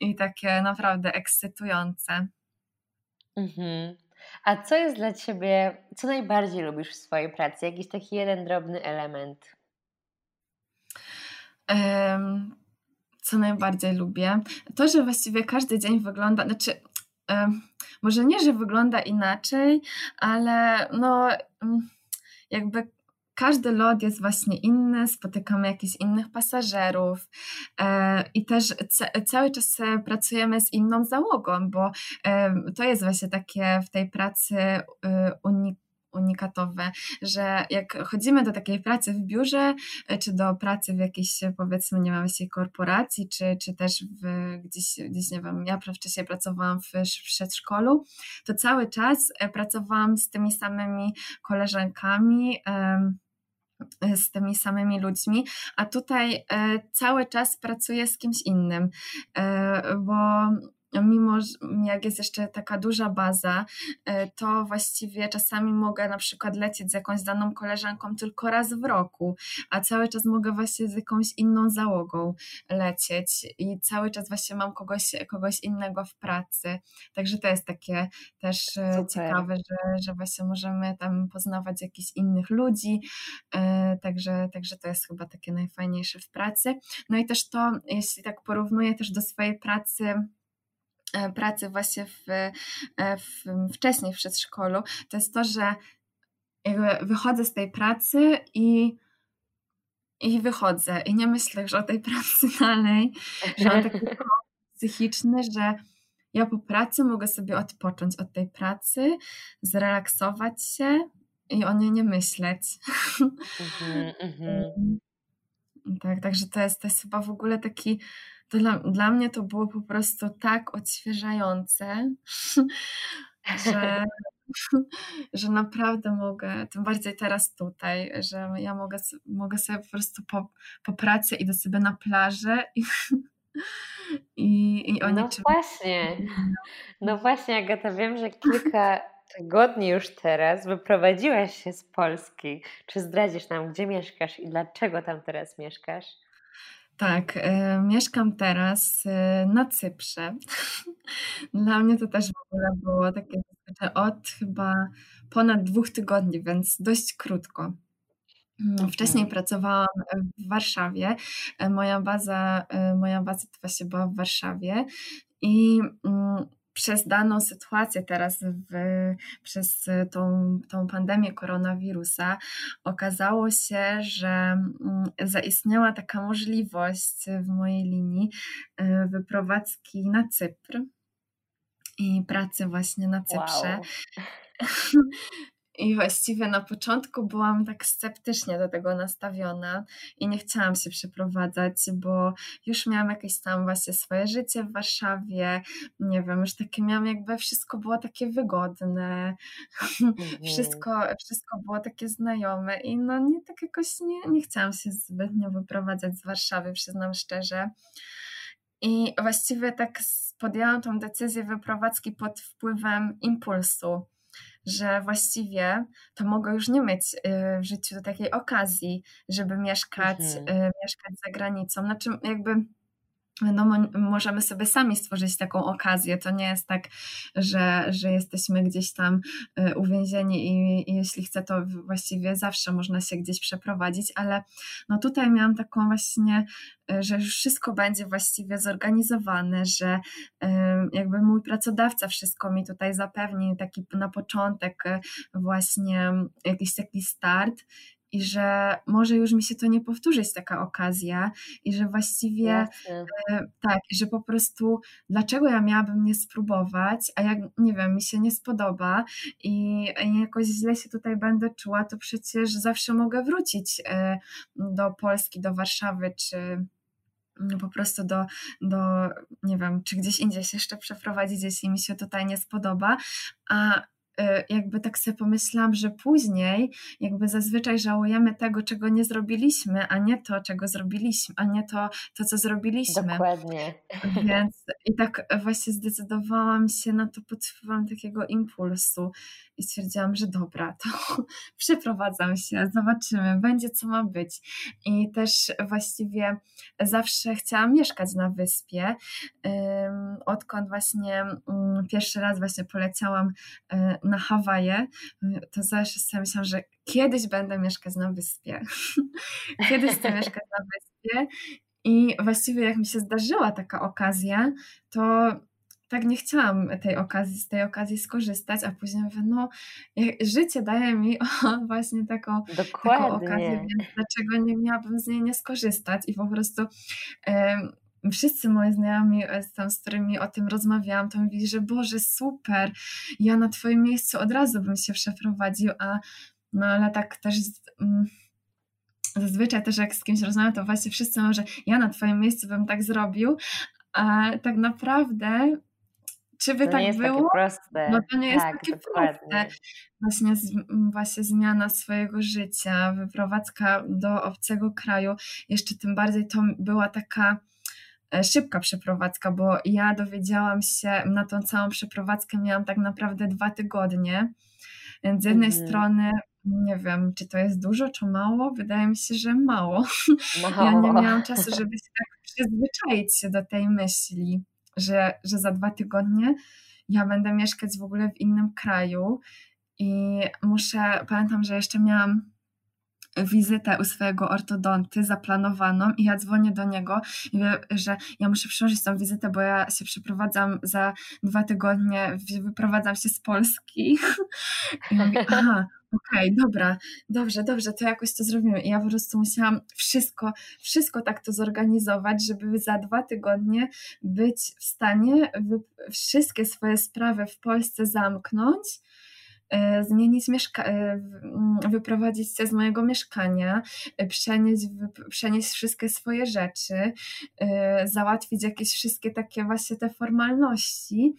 i takie naprawdę ekscytujące. Mhm. A co jest dla Ciebie, co najbardziej lubisz w swojej pracy? Jakiś taki jeden drobny element? Co najbardziej lubię? To, że właściwie każdy dzień wygląda, znaczy może nie, że wygląda inaczej, ale no jakby każdy lot jest właśnie inny, spotykamy jakichś innych pasażerów e, i też cały czas pracujemy z inną załogą, bo to jest właśnie takie w tej pracy unikatowe unikatowe, że jak chodzimy do takiej pracy w biurze, e, czy do pracy w jakiejś powiedzmy, nie wiem, korporacji, czy, czy też w, gdzieś, gdzieś, nie wiem, ja wcześniej pracowałam w, w przedszkolu, to cały czas e, pracowałam z tymi samymi koleżankami, z tymi samymi ludźmi, a tutaj e, cały czas pracuję z kimś innym, bo mimo jak jest jeszcze taka duża baza, e, to właściwie czasami mogę na przykład lecieć z jakąś daną koleżanką tylko raz w roku, a cały czas mogę właśnie z jakąś inną załogą lecieć i cały czas właśnie mam kogoś, kogoś innego w pracy. Także to jest takie też e, Super. ciekawe, że, że właśnie możemy tam poznawać jakichś innych ludzi. E, także, także to jest chyba takie najfajniejsze w pracy. No i też to, jeśli tak porównuję też do swojej pracy, pracy właśnie w, e, w, wcześniej w przedszkolu, to jest to, że wychodzę z tej pracy i, i wychodzę i nie myślę już o tej pracy dalej, że mam taki psychiczny, że ja po pracy mogę sobie odpocząć od tej pracy, zrelaksować się i o niej nie myśleć. Mm-hmm, mm-hmm. Tak, także to jest, to jest chyba w ogóle taki dla, dla mnie to było po prostu tak odświeżające, że, że naprawdę mogę, tym bardziej teraz tutaj, że ja mogę, mogę sobie po prostu po, po pracy idę sobie na plażę i, i, i o No właśnie, no właśnie Agata, wiem, że kilka tygodni już teraz wyprowadziłaś się z Polski. Czy zdradzisz nam, gdzie mieszkasz i dlaczego tam teraz mieszkasz? Tak, y, mieszkam teraz y, na Cyprze. Dla mnie to też w ogóle było takie od chyba ponad dwóch tygodni, więc dość krótko. Mm, wcześniej mhm. pracowałam w Warszawie. E, moja baza, e, moja baza to właśnie była w Warszawie i mm, przez daną sytuację teraz, w, przez tą, tą pandemię koronawirusa, okazało się, że mm, zaistniała taka możliwość w mojej linii y, wyprowadzki na Cypr i pracy właśnie na Cyprze. Wow. i właściwie na początku byłam tak sceptycznie do tego nastawiona i nie chciałam się przeprowadzać, bo już miałam jakieś tam właśnie swoje życie w Warszawie, nie wiem, już takie miałam jakby wszystko było takie wygodne, mhm. wszystko, wszystko było takie znajome i no nie tak jakoś nie, nie chciałam się zbytnio wyprowadzać z Warszawy, przyznam szczerze. I właściwie tak podjęłam tą decyzję wyprowadzki pod wpływem impulsu że właściwie to mogę już nie mieć y, w życiu takiej okazji, żeby mieszkać, mhm. Y, mieszkać za granicą. Znaczy, jakby no, możemy sobie sami stworzyć taką okazję. To nie jest tak, że, że jesteśmy gdzieś tam y, uwięzieni i, i jeśli chce, to właściwie zawsze można się gdzieś przeprowadzić, ale no tutaj miałam taką właśnie, y, że już wszystko będzie właściwie zorganizowane, że y, jakby mój pracodawca wszystko mi tutaj zapewni, taki na początek właśnie jakiś taki start i że może już mi się to nie powtórzyć taka okazja i że właściwie e, tak, że po prostu dlaczego ja miałabym nie spróbować, a jak nie wiem, mi się nie spodoba i, i jakoś źle się tutaj będę czuła, to przecież zawsze mogę wrócić e, do Polski, do Warszawy czy no, po prostu do, do, nie wiem, czy gdzieś indziej się jeszcze przeprowadzić, jeśli mi się tutaj nie spodoba, a jakby tak sobie pomyślałam, że później jakby zazwyczaj żałujemy tego, czego nie zrobiliśmy, a nie to, czego zrobiliśmy, a nie to, to co zrobiliśmy. Dokładnie. Więc i tak właśnie zdecydowałam się na to pod wpływem takiego impulsu i stwierdziłam, że dobra, to przeprowadzam się, zobaczymy, będzie co ma być. I też właściwie zawsze chciałam mieszkać na wyspie. Odkąd właśnie mm, pierwszy raz właśnie poleciałam e, na Hawaje, to zawsze sobie myślałam, że kiedyś będę mieszkać na wyspie. kiedyś chcę mieszkać na wyspie. I właściwie jak mi się zdarzyła taka okazja, to tak nie chciałam tej okazji, z tej okazji skorzystać, a później mówię, no życie daje mi o, właśnie taką, taką okazję, więc dlaczego nie miałabym z niej nie skorzystać i po prostu wszyscy moi znajomi, e, tam, z którymi o tym rozmawiałam, to mówili, że Boże, super, ja na Twoim miejscu od razu bym się przeprowadził, a no ale tak też mm, zazwyczaj też jak z kimś rozmawiam, to właśnie wszyscy mówią, że ja na Twoim miejscu bym tak zrobił, a tak naprawdę czy by to tak było? No to nie jest tak, takie dokładnie. proste. Właśnie, właśnie zmiana swojego życia, wyprowadzka do obcego kraju, jeszcze tym bardziej to była taka szybka przeprowadzka, bo ja dowiedziałam się, na tą całą przeprowadzkę miałam tak naprawdę dwa tygodnie. Więc z jednej mhm. strony nie wiem, czy to jest dużo, czy mało. Wydaje mi się, że mało. mało. Ja nie miałam czasu, żeby się tak przyzwyczaić się do tej myśli że, że za dwa tygodnie ja będę mieszkać w ogóle w innym kraju i muszę, pamiętam, że jeszcze miałam wizytę u swojego ortodonty zaplanowaną i ja dzwonię do niego i że ja muszę przyłożyć tą wizytę, bo ja się przeprowadzam za dwa tygodnie, wyprowadzam się z Polski. I mówię, aha, okej, okay, dobra, dobrze, dobrze, to jakoś to zrobimy. I ja po prostu musiałam wszystko, wszystko tak to zorganizować, żeby za dwa tygodnie być w stanie wszystkie swoje sprawy w Polsce zamknąć, zmienić mieszka- e, wyprowadzić się z mojego mieszkania, e, przenieść, przenieść wszystkie swoje rzeczy, załatwić jakieś wszystkie takie właśnie te formalności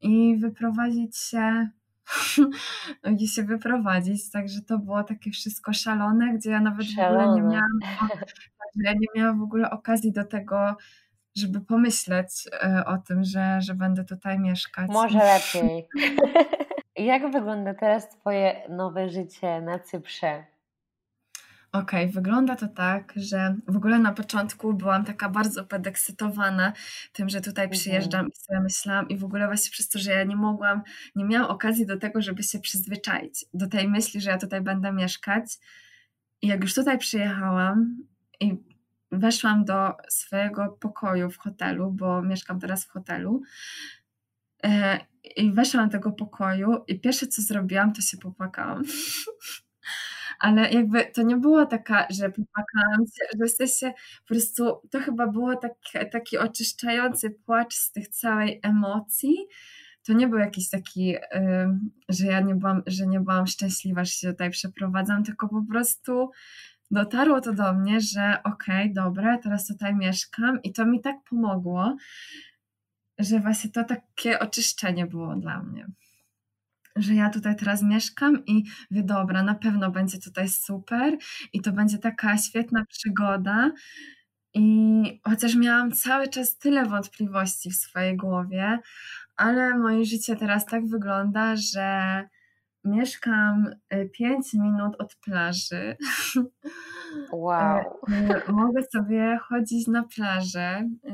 i wyprowadzić się i się wyprowadzić. Także to było takie wszystko szalone, gdzie ja nawet szalone. w ogóle nie miałam, ja nie miałam w ogóle okazji do tego, żeby pomyśleć e, o tym, że, że będę tutaj mieszkać. Może lepiej. Jak wygląda teraz Twoje nowe życie na Cyprze? Okej, okay, wygląda to tak, że w ogóle na początku byłam taka bardzo podekscytowana tym, że tutaj mhm. przyjeżdżam i sobie myślałam i w ogóle właśnie przez to, że ja nie mogłam, nie miałam okazji do tego, żeby się przyzwyczaić do tej myśli, że ja tutaj będę mieszkać. I jak już tutaj przyjechałam i weszłam do swojego pokoju w hotelu, bo mieszkam teraz w hotelu, e, i weszłam do tego pokoju i pierwsze co zrobiłam, to się popłakałam. ale jakby to nie było taka, że popłakałam się, że sensie po prostu to chyba było tak, taki oczyszczający płacz z tych całej emocji, to nie był jakiś taki, że ja nie byłam, że nie byłam szczęśliwa, że się tutaj przeprowadzam, tylko po prostu dotarło to do mnie, że okej, okay, teraz tutaj mieszkam i to mi tak pomogło, że właśnie to takie oczyszczenie było dla mnie. Że ja tutaj teraz mieszkam i wie, dobra, na pewno będzie tutaj super i to będzie taka świetna przygoda. I chociaż miałam cały czas tyle wątpliwości w swojej głowie, ale moje życie teraz tak wygląda, że mieszkam 5 y, minut od plaży. Wow. Y, mogę sobie chodzić na plażę y,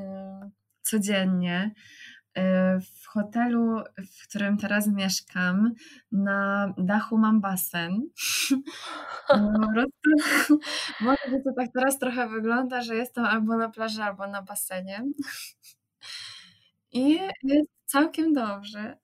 codziennie. W hotelu, w którym teraz mieszkam, na dachu mam basen. Po prostu może to tak teraz trochę wygląda, że jestem albo na plaży, albo na basenie. I jest całkiem dobrze.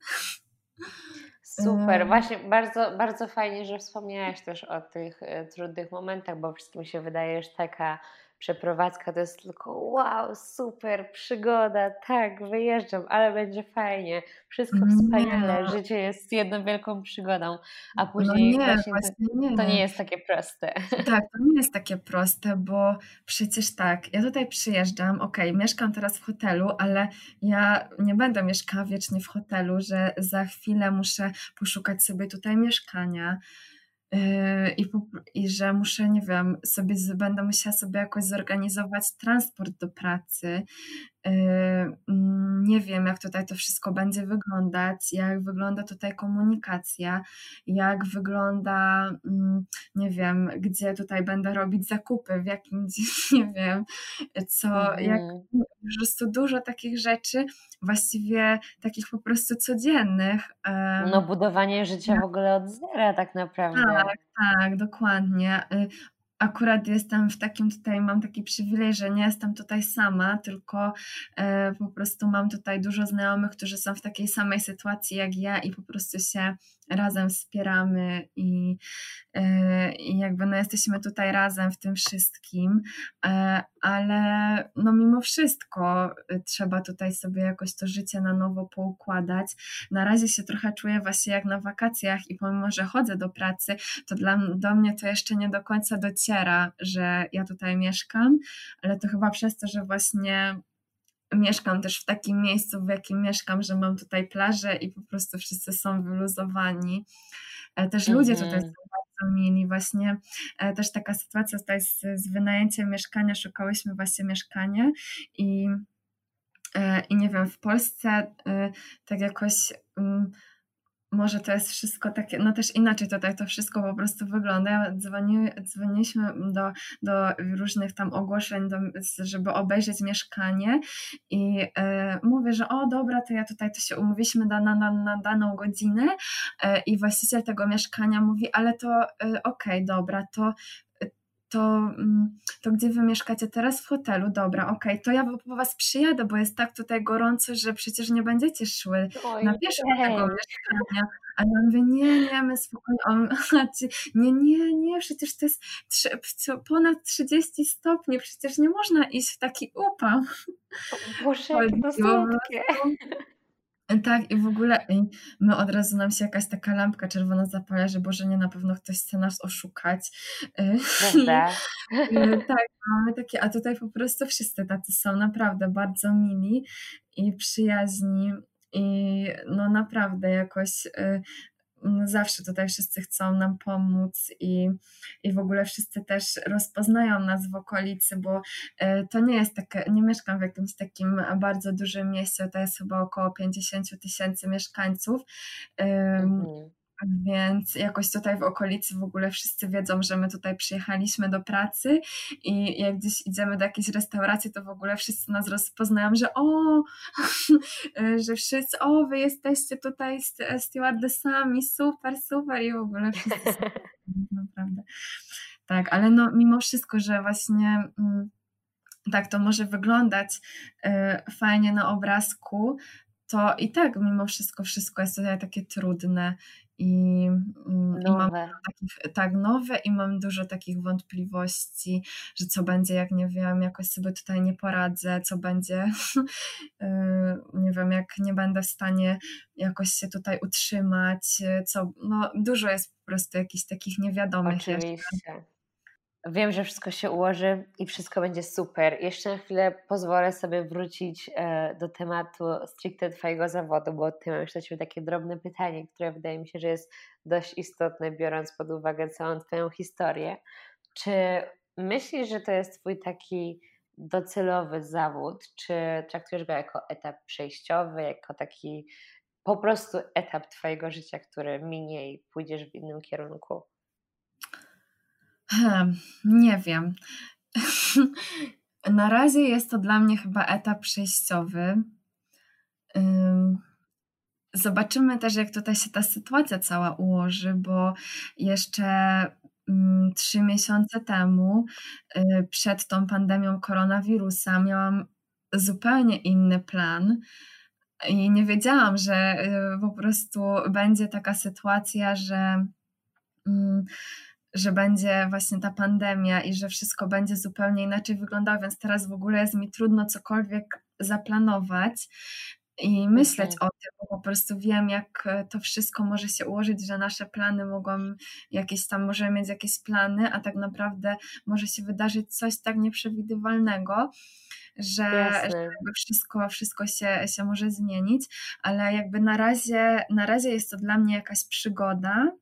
Super, właśnie bardzo, bardzo fajnie, że wspomniałaś też o tych e, trudnych momentach, bo wszystkim się wydaje, że taka przeprowadzka to jest tylko wow, super, przygoda, tak, wyjeżdżam, ale będzie fajnie, wszystko wspaniale, życie jest jedną wielką przygodą, a no później no nie, właśnie to, nie. to nie jest takie proste. Tak, to nie jest takie proste, bo przecież tak, ja tutaj przyjeżdżam, okej, okay, mieszkam teraz w hotelu, ale ja nie będę mieszkała wiecznie w hotelu, że za chwilę muszę poszukać sobie tutaj mieszkania, i, i że muszę, nie wiem, sobie będę musiała sobie jakoś zorganizować transport do pracy. Yy, nie wiem, jak tutaj to wszystko będzie wyglądać, jak wygląda tutaj komunikacja, jak wygląda, mm, nie wiem, gdzie tutaj będę robić zakupy, w jakim, nie wiem, co, jak mhm. po prostu dużo takich rzeczy, właściwie takich po prostu codziennych. No budowanie życia w ogóle od zera tak naprawdę. Tak, tak, dokładnie. Akurat jestem w takim tutaj, mam taki przywilej, że nie jestem tutaj sama, tylko e, po prostu mam tutaj dużo znajomych, którzy są w takiej samej sytuacji jak ja i po prostu się razem wspieramy i, e, i jakby no jesteśmy tutaj razem w tym wszystkim, e, ale no mimo wszystko trzeba tutaj sobie jakoś to życie na nowo poukładać. Na razie się trochę czuję właśnie jak na wakacjach i pomimo, że chodzę do pracy, to dla do mnie to jeszcze nie do końca dociera, że ja tutaj mieszkam, ale to chyba przez to, że właśnie mieszkam też w takim miejscu, w jakim mieszkam, że mam tutaj plażę i po prostu wszyscy są wyluzowani. E, też ludzie tutaj mhm. są bardzo mili. Właśnie e, też taka sytuacja tutaj z, z wynajęciem mieszkania, szukałyśmy właśnie mieszkania i, e, i nie wiem, w Polsce tak jakoś mm, może to jest wszystko takie, no też inaczej tutaj to wszystko po prostu wygląda. Dzwoni, dzwoniliśmy do, do różnych tam ogłoszeń, do, żeby obejrzeć mieszkanie i e, mówię, że o dobra, to ja tutaj to się umówiliśmy na, na, na daną godzinę e, i właściciel tego mieszkania mówi, ale to e, okej, okay, dobra, to to, mm, to gdzie wy mieszkacie teraz w hotelu? Dobra, okej, okay, to ja po was przyjadę, bo jest tak tutaj gorąco, że przecież nie będziecie szły Oj, na do tego mieszkania. A ja mówię, nie, nie, my spokojnie, nie, nie, nie, przecież to jest ponad 30 stopni, przecież nie można iść w taki upał. Boże, to słodkie. Tak, i w ogóle my od razu nam się jakaś taka lampka czerwona zapala, że Boże, nie na pewno ktoś chce nas oszukać. Prawda? tak, mamy takie, a tutaj po prostu wszyscy tacy są naprawdę bardzo mili i przyjaźni i no naprawdę jakoś y, zawsze tutaj wszyscy chcą nam pomóc i, i w ogóle wszyscy też rozpoznają nas w okolicy, bo e, to nie jest takie, nie mieszkam w jakimś takim bardzo dużym mieście, to jest chyba około 50 tysięcy mieszkańców. Mhm. Więc jakoś tutaj w okolicy w ogóle wszyscy wiedzą, że my tutaj przyjechaliśmy do pracy i jak gdzieś idziemy do jakiejś restauracji, to w ogóle wszyscy nas rozpoznają, że o, że wszyscy, o, wy jesteście tutaj stewardessami, super, super i w ogóle wszyscy są naprawdę. Tak, ale no mimo wszystko, że właśnie mm, tak to może wyglądać y, fajnie na obrazku, to i tak mimo wszystko wszystko jest tutaj takie trudne i, mm, i mam takich, tak nowe i mam dużo takich wątpliwości, że co będzie, jak nie wiem, jakoś sobie tutaj nie poradzę, co będzie, y, nie wiem, jak nie będę w stanie jakoś się tutaj utrzymać, co, no dużo jest po prostu jakichś takich niewiadomych Oczywiście. Jeszcze. Wiem, że wszystko się ułoży i wszystko będzie super. Jeszcze na chwilę pozwolę sobie wrócić e, do tematu stricte Twojego zawodu, bo Ty mam jeszcze Ciebie takie drobne pytanie, które wydaje mi się, że jest dość istotne, biorąc pod uwagę całą Twoją historię. Czy myślisz, że to jest Twój taki docelowy zawód? Czy traktujesz go jako etap przejściowy, jako taki po prostu etap Twojego życia, który minie i pójdziesz w innym kierunku? Hmm, nie wiem. Na razie jest to dla mnie chyba etap przejściowy. Zobaczymy też, jak tutaj się ta sytuacja cała ułoży, bo jeszcze mm, trzy miesiące temu, y, przed tą pandemią koronawirusa, miałam zupełnie inny plan. I nie wiedziałam, że y, po prostu będzie taka sytuacja, że mm, że będzie właśnie ta pandemia i że wszystko będzie zupełnie inaczej wyglądało, więc teraz w ogóle jest mi trudno cokolwiek zaplanować i myśleć okay. o tym, bo po prostu wiem, jak to wszystko może się ułożyć, że nasze plany mogą jakieś tam, możemy mieć jakieś plany, a tak naprawdę może się wydarzyć coś tak nieprzewidywalnego, że, że wszystko, wszystko się, się może zmienić, ale jakby na razie, na razie jest to dla mnie jakaś przygoda.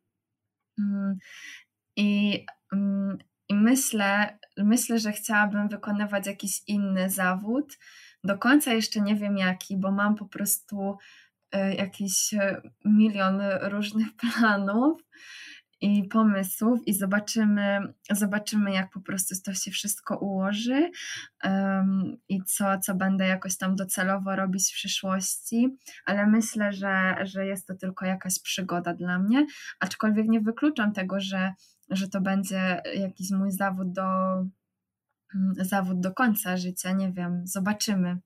I, mm, i myślę, myślę, że chciałabym wykonywać jakiś inny zawód. Do końca jeszcze nie wiem jaki, bo mam po prostu e, jakiś e, milion różnych planów i pomysłów i zobaczymy, zobaczymy jak po prostu to się wszystko ułoży um, i co, co będę jakoś tam docelowo robić w przyszłości, ale myślę, że, że jest to tylko jakaś przygoda dla mnie, aczkolwiek nie wykluczam tego, że że to będzie jakiś mój zawód do, mm, zawód do końca życia, nie wiem, zobaczymy.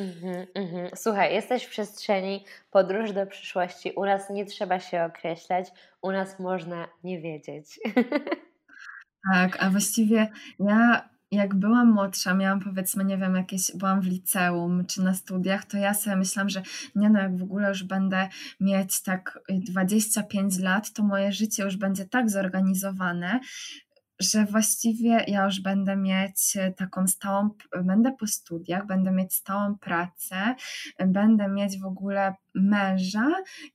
Mm-hmm, mm-hmm. Słuchaj, jesteś w przestrzeni podróż do przyszłości. U nas nie trzeba się określać, u nas można nie wiedzieć. Tak, a właściwie ja jak byłam młodsza, miałam powiedzmy, nie wiem, jakieś, byłam w liceum czy na studiach, to ja sobie myślałam, że nie no, jak w ogóle już będę mieć tak 25 lat, to moje życie już będzie tak zorganizowane, że właściwie ja już będę mieć e, taką stałą, będę po studiach, będę mieć stałą pracę, będę mieć w ogóle męża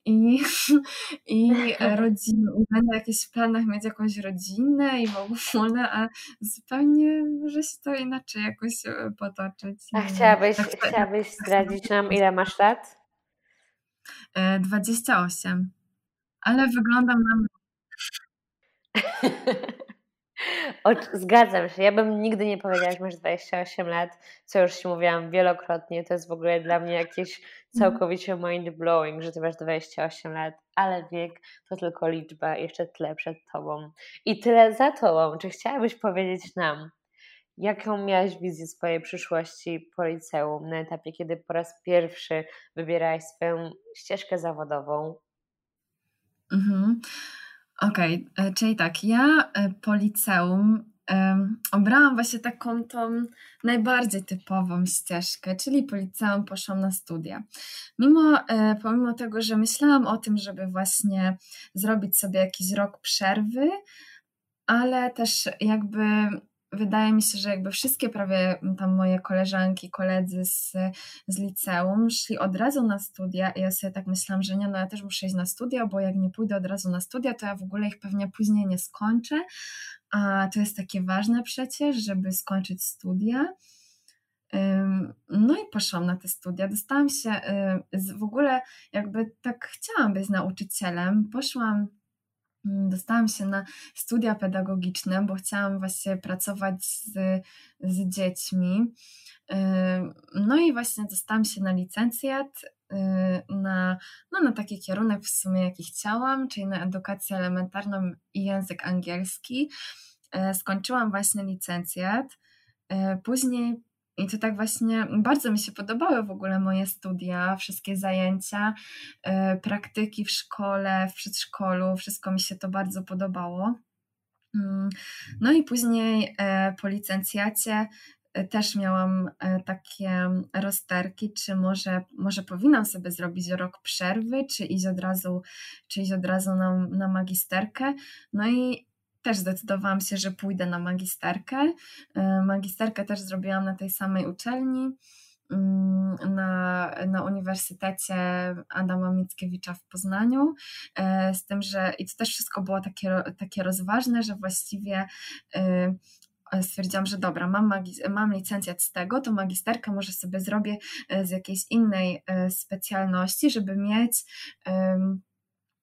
i, i rodzinę, i będę jakieś w planach mieć jakąś rodzinę i w ogóle, a zupełnie może się to inaczej jakoś e, potoczyć. A chciałabyś, tak, chciałabyś zdradzić nam, ile masz lat? 28. E, ale wyglądam na Zgadzam się. Ja bym nigdy nie powiedziała, że masz 28 lat, co już Ci mówiłam wielokrotnie. To jest w ogóle dla mnie jakieś mhm. całkowicie mind blowing, że Ty masz 28 lat, ale wiek to tylko liczba, jeszcze tyle przed Tobą i tyle za Tobą. Czy chciałabyś powiedzieć nam, jaką miałaś wizję swojej przyszłości po liceum, na etapie, kiedy po raz pierwszy wybierałaś swoją ścieżkę zawodową? Mhm. Okej, okay, e, czyli tak, ja e, po liceum um, obrałam właśnie taką tą najbardziej typową ścieżkę, czyli po liceum poszłam na studia. Mimo, e, pomimo tego, że myślałam o tym, żeby właśnie zrobić sobie jakiś rok przerwy, ale też jakby wydaje mi się, że jakby wszystkie prawie tam moje koleżanki, koledzy z, z liceum szli od razu na studia i ja sobie tak myślałam, że nie, no ja też muszę iść na studia, bo jak nie pójdę od razu na studia, to ja w ogóle ich pewnie później nie skończę, a to jest takie ważne przecież, żeby skończyć studia. No i poszłam na te studia. Dostałam się w ogóle, jakby tak chciałam być nauczycielem. Poszłam dostałam się na studia pedagogiczne, bo chciałam właśnie pracować z, z dziećmi. No i właśnie dostałam się na licencjat, na, no na taki kierunek w sumie jaki chciałam, czyli na edukację elementarną i język angielski. Skończyłam właśnie licencjat. Później i to tak właśnie bardzo mi się podobały w ogóle moje studia, wszystkie zajęcia, e, praktyki w szkole, w przedszkolu, wszystko mi się to bardzo podobało. Mm, no i później e, po licencjacie e, też miałam takie rozterki, czy może, może powinnam sobie zrobić rok przerwy, czy iść od razu, czy iść od razu na, na magisterkę. No i też zdecydowałam się, że pójdę na magisterkę. E, magisterkę też zrobiłam na tej samej uczelni, mm, na, na Uniwersytecie Adama Mickiewicza w Poznaniu. E, z tym, że i to też wszystko było takie, takie rozważne, że właściwie e, stwierdziłam, że dobra, mam, mam licencjat z tego, to magisterkę może sobie zrobię z jakiejś innej specjalności, żeby mieć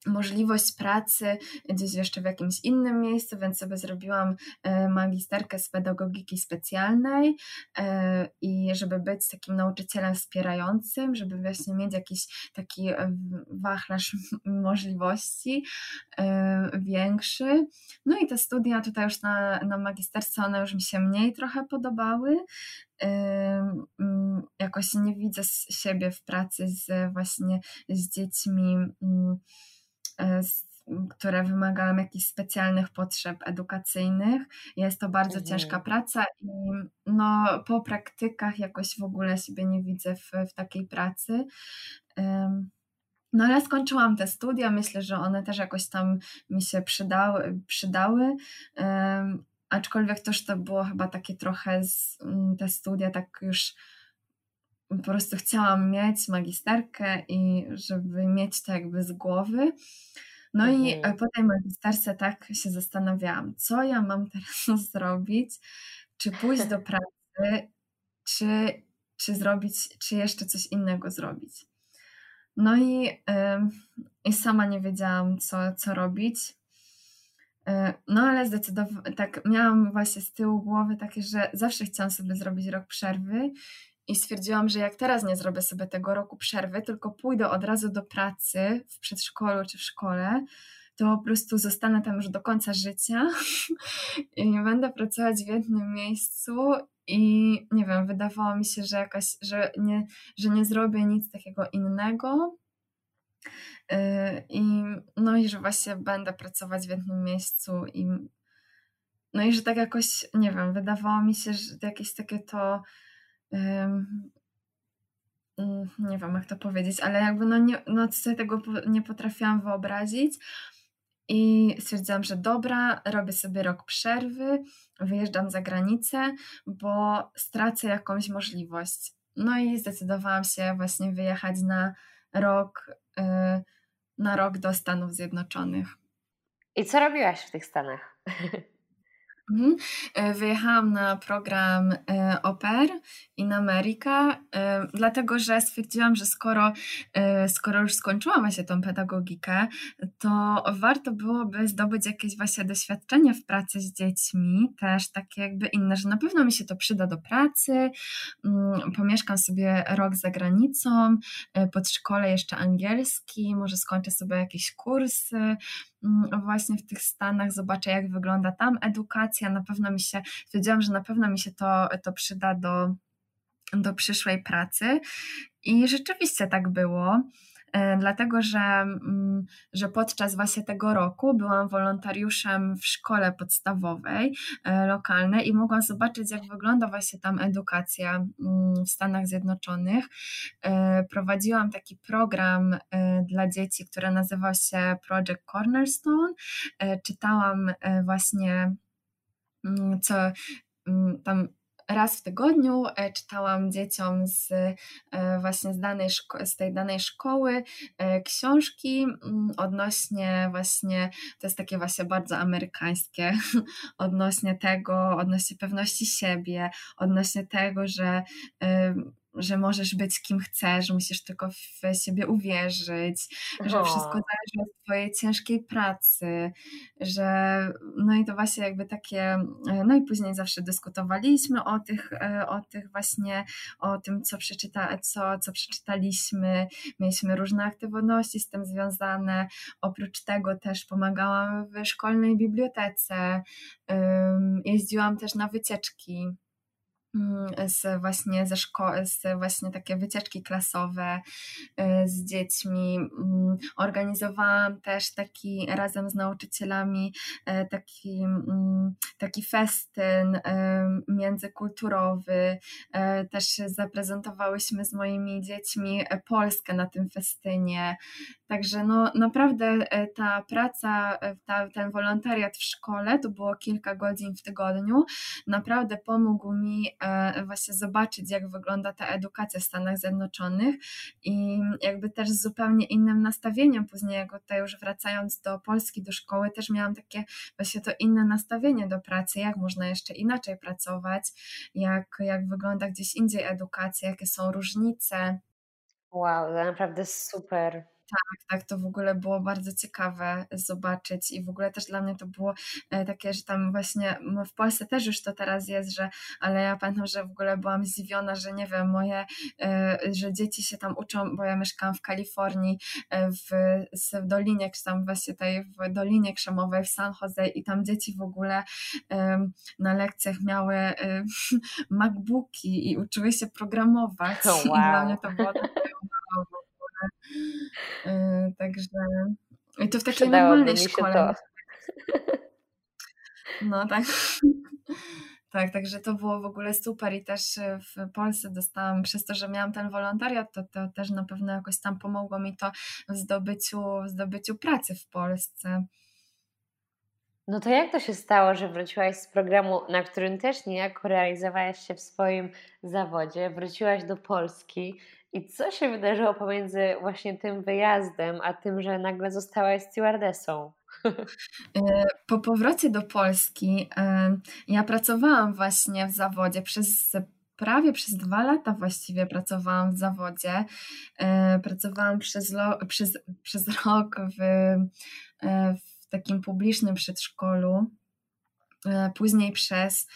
możliwość pracy gdzieś jeszcze w jakimś innym miejscu, więc sobie zrobiłam e, magisterkę z pedagogiki specjalnej e, i żeby być takim nauczycielem wspierającym, żeby właśnie mieć jakiś taki e, wachlarz możliwości większy. No i te studia tutaj już na, na magisterce, one już mi się mniej trochę podobały. Mm, jakoś nie widzę siebie w pracy z właśnie z dziećmi mm, które wymagają jakichś specjalnych potrzeb edukacyjnych. Jest to bardzo mhm. ciężka praca i no, po praktykach jakoś w ogóle siebie nie widzę w, w takiej pracy. No ale skończyłam te studia, myślę, że one też jakoś tam mi się przydały, przydały. Aczkolwiek też to było chyba takie trochę z, te studia tak już po prostu chciałam mieć magisterkę i żeby mieć to jakby z głowy. No mhm. i po tej magisterce tak się zastanawiałam, co ja mam teraz zrobić, czy pójść do pracy, czy, czy zrobić, czy jeszcze coś innego zrobić. No i, yy, i sama nie wiedziałam, co, co robić. Yy, no ale zdecydowanie tak miałam właśnie z tyłu głowy takie, że zawsze chciałam sobie zrobić rok przerwy i stwierdziłam, że jak teraz nie zrobię sobie tego roku przerwy, tylko pójdę od razu do pracy w przedszkolu czy w szkole, to po prostu zostanę tam już do końca życia i nie będę pracować w jednym miejscu i nie wiem, wydawało mi się, że jakaś, że nie, że nie zrobię nic takiego innego. Y, I no i że właśnie będę pracować w jednym miejscu i no i że tak jakoś, nie wiem, wydawało mi się, że jakieś takie to nie wiem jak to powiedzieć, ale jakby no, nie, no sobie tego nie potrafiłam wyobrazić i stwierdziłam, że dobra, robię sobie rok przerwy, wyjeżdżam za granicę, bo stracę jakąś możliwość. No i zdecydowałam się właśnie wyjechać na rok, y, na rok do Stanów Zjednoczonych. I co robiłaś w tych Stanach? Mhm. E, wyjechałam na program e, Oper in America, e, dlatego że stwierdziłam, że skoro, skoro już skończyłam właśnie tą pedagogikę, to warto byłoby zdobyć jakieś właśnie doświadczenie w pracy z dziećmi, też takie jakby inne, że na pewno mi się to przyda do pracy, mm, pomieszkam sobie rok za granicą, pod szkole jeszcze angielski, może skończę sobie jakieś kursy, Mm, właśnie w tych Stanach, zobaczę jak wygląda tam edukacja, na pewno mi się, wiedziałam, że na pewno mi się to, to przyda do, do przyszłej pracy i rzeczywiście tak było. E, dlatego że, mm, że podczas właśnie tego roku byłam wolontariuszem w szkole podstawowej e, lokalnej i mogłam zobaczyć, jak wygląda właśnie tam edukacja mm, w Stanach Zjednoczonych. E, prowadziłam taki program dla dzieci, który nazywał się Project Cornerstone. Czytałam właśnie co tam raz w tygodniu e, czytałam dzieciom z e, właśnie z, danej z tej danej szkoły e, książki mm, odnośnie właśnie, to jest takie właśnie bardzo amerykańskie, odnośnie tego, odnośnie pewności siebie, odnośnie tego, że że możesz być kim chcesz, musisz tylko w siebie uwierzyć, że wszystko zależy od twojej ciężkiej pracy, że no i to właśnie jakby takie, e, no i później zawsze dyskutowaliśmy o tych, e, o tych właśnie, o tym, co, przeczyta, co, co przeczytaliśmy, mieliśmy różne aktywności z tym związane, oprócz tego też pomagałam w szkolnej bibliotece, jeździłam też na wycieczki z właśnie ze szkoły, z właśnie takie wycieczki klasowe y, z dziećmi. Mm, organizowałam też taki razem z nauczycielami y, taki, mm, taki festyn y, międzykulturowy. Też zaprezentowałyśmy z moimi dziećmi Polskę na tym festynie. Także no, naprawdę ta praca, ta, ten wolontariat w szkole, to było kilka godzin w tygodniu, naprawdę pomógł mi E, właśnie zobaczyć, jak wygląda ta edukacja w Stanach Zjednoczonych i jakby też z zupełnie innym nastawieniem. Później, jak tutaj już wracając do Polski, do szkoły, też miałam takie właśnie to inne nastawienie do pracy, jak można jeszcze inaczej pracować, jak, jak wygląda gdzieś indziej edukacja, jakie są różnice. Wow, to naprawdę super. Tak, tak, to w ogóle było bardzo ciekawe zobaczyć i w ogóle też dla mnie to było e, takie, że tam właśnie no w Polsce też już to teraz jest, że ale ja pamiętam, że w ogóle byłam zdziwiona, że nie wiem, moje, e, że dzieci się tam uczą, bo ja mieszkałam w Kalifornii, e, w, w Dolinie, czy tam właśnie tej w Dolinie Krzemowej w San Jose i tam dzieci w ogóle na lekcjach miały MacBooki i uczyły się programować. Wow. I dla mnie to było takie także i to w takiej normalnej szkole. No tak. Tak, także to było w ogóle super i też y, w Polsce dostałam, przez to, że miałam ten wolontariat, to, to też na pewno jakoś tam pomogło mi to w zdobyciu, w zdobyciu pracy w Polsce. No to jak to się stało, że wróciłaś z programu, na którym też niejako realizowałaś się w swoim zawodzie, wróciłaś do Polski i co się wydarzyło pomiędzy właśnie tym wyjazdem, a tym, że nagle zostałaś stewardessą? E, po powrocie do Polski e, ja pracowałam właśnie w zawodzie przez prawie przez dwa lata właściwie pracowałam w zawodzie. E, pracowałam przez, przez, przez rok w, w takim publicznym przedszkolu, później przez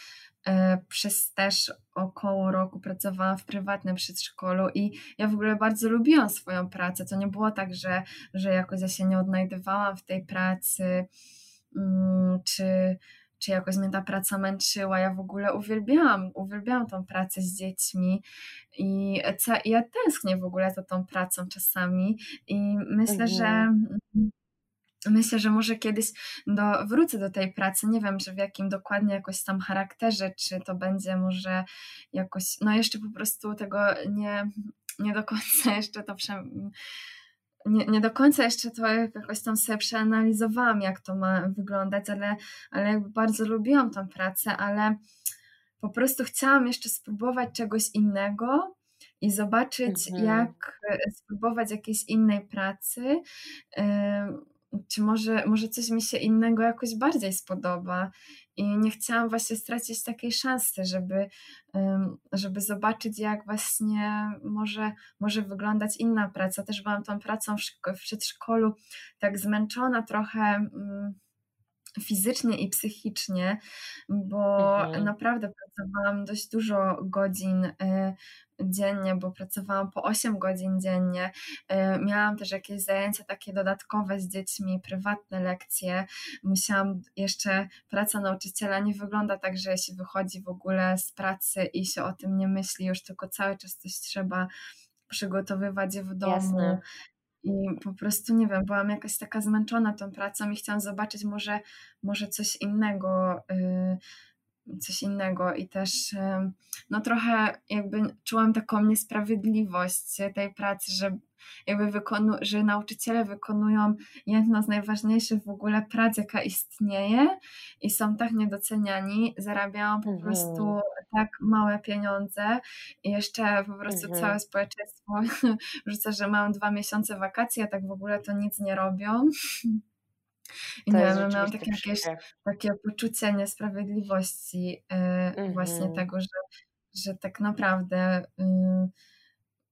przez też około roku pracowałam w prywatnym przedszkolu i ja w ogóle bardzo lubiłam swoją pracę. To nie było tak, że, że jakoś ja się nie odnajdywałam w tej pracy, mm, czy, czy jakoś mnie ta praca męczyła. Ja w ogóle uwielbiałam, uwielbiałam tą pracę z dziećmi i ja tęsknię w ogóle za tą pracą czasami i myślę, mhm. że Myślę, że może kiedyś do, wrócę do tej pracy. Nie wiem, że w jakim dokładnie jakoś tam charakterze, czy to będzie może jakoś, no jeszcze po prostu tego nie, nie do końca jeszcze to prze, nie, nie do końca jeszcze to jakoś tam sobie przeanalizowałam, jak to ma wyglądać, ale, ale jakby bardzo lubiłam tą pracę, ale po prostu chciałam jeszcze spróbować czegoś innego i zobaczyć, mhm. jak e, spróbować jakiejś innej pracy czy może, może coś mi się innego jakoś bardziej spodoba. I nie chciałam właśnie stracić takiej szansy, żeby, żeby zobaczyć, jak właśnie może, może wyglądać inna praca. Też byłam tą pracą w, przedszkolu tak zmęczona trochę mm, fizycznie i psychicznie, bo mhm. naprawdę pracowałam dość dużo godzin y, dziennie, bo pracowałam po 8 godzin dziennie. Y, miałam też jakieś zajęcia takie dodatkowe z dziećmi, prywatne lekcje. Musiałam jeszcze, praca nauczyciela nie wygląda tak, że się wychodzi w ogóle z pracy i się o tym nie myśli, już tylko cały czas coś trzeba przygotowywać w domu. Jasne. I po prostu nie wiem, byłam jakaś taka zmęczona tą pracą i chciałam zobaczyć może, może coś innego. Yy, coś innego i też no trochę jakby czułam taką niesprawiedliwość tej pracy, że jakby wykonu, że nauczyciele wykonują jedno z najważniejszych w ogóle prac, jaka istnieje i są tak niedoceniani, zarabiają po mhm. prostu tak małe pieniądze i jeszcze po prostu mhm. całe społeczeństwo rzuca, że mają dwa miesiące wakacji, a tak w ogóle to nic nie robią. I nie wiem, miałam takie jakieś takie poczucie niesprawiedliwości yy, właśnie mhm. tego, że, że tak naprawdę yy,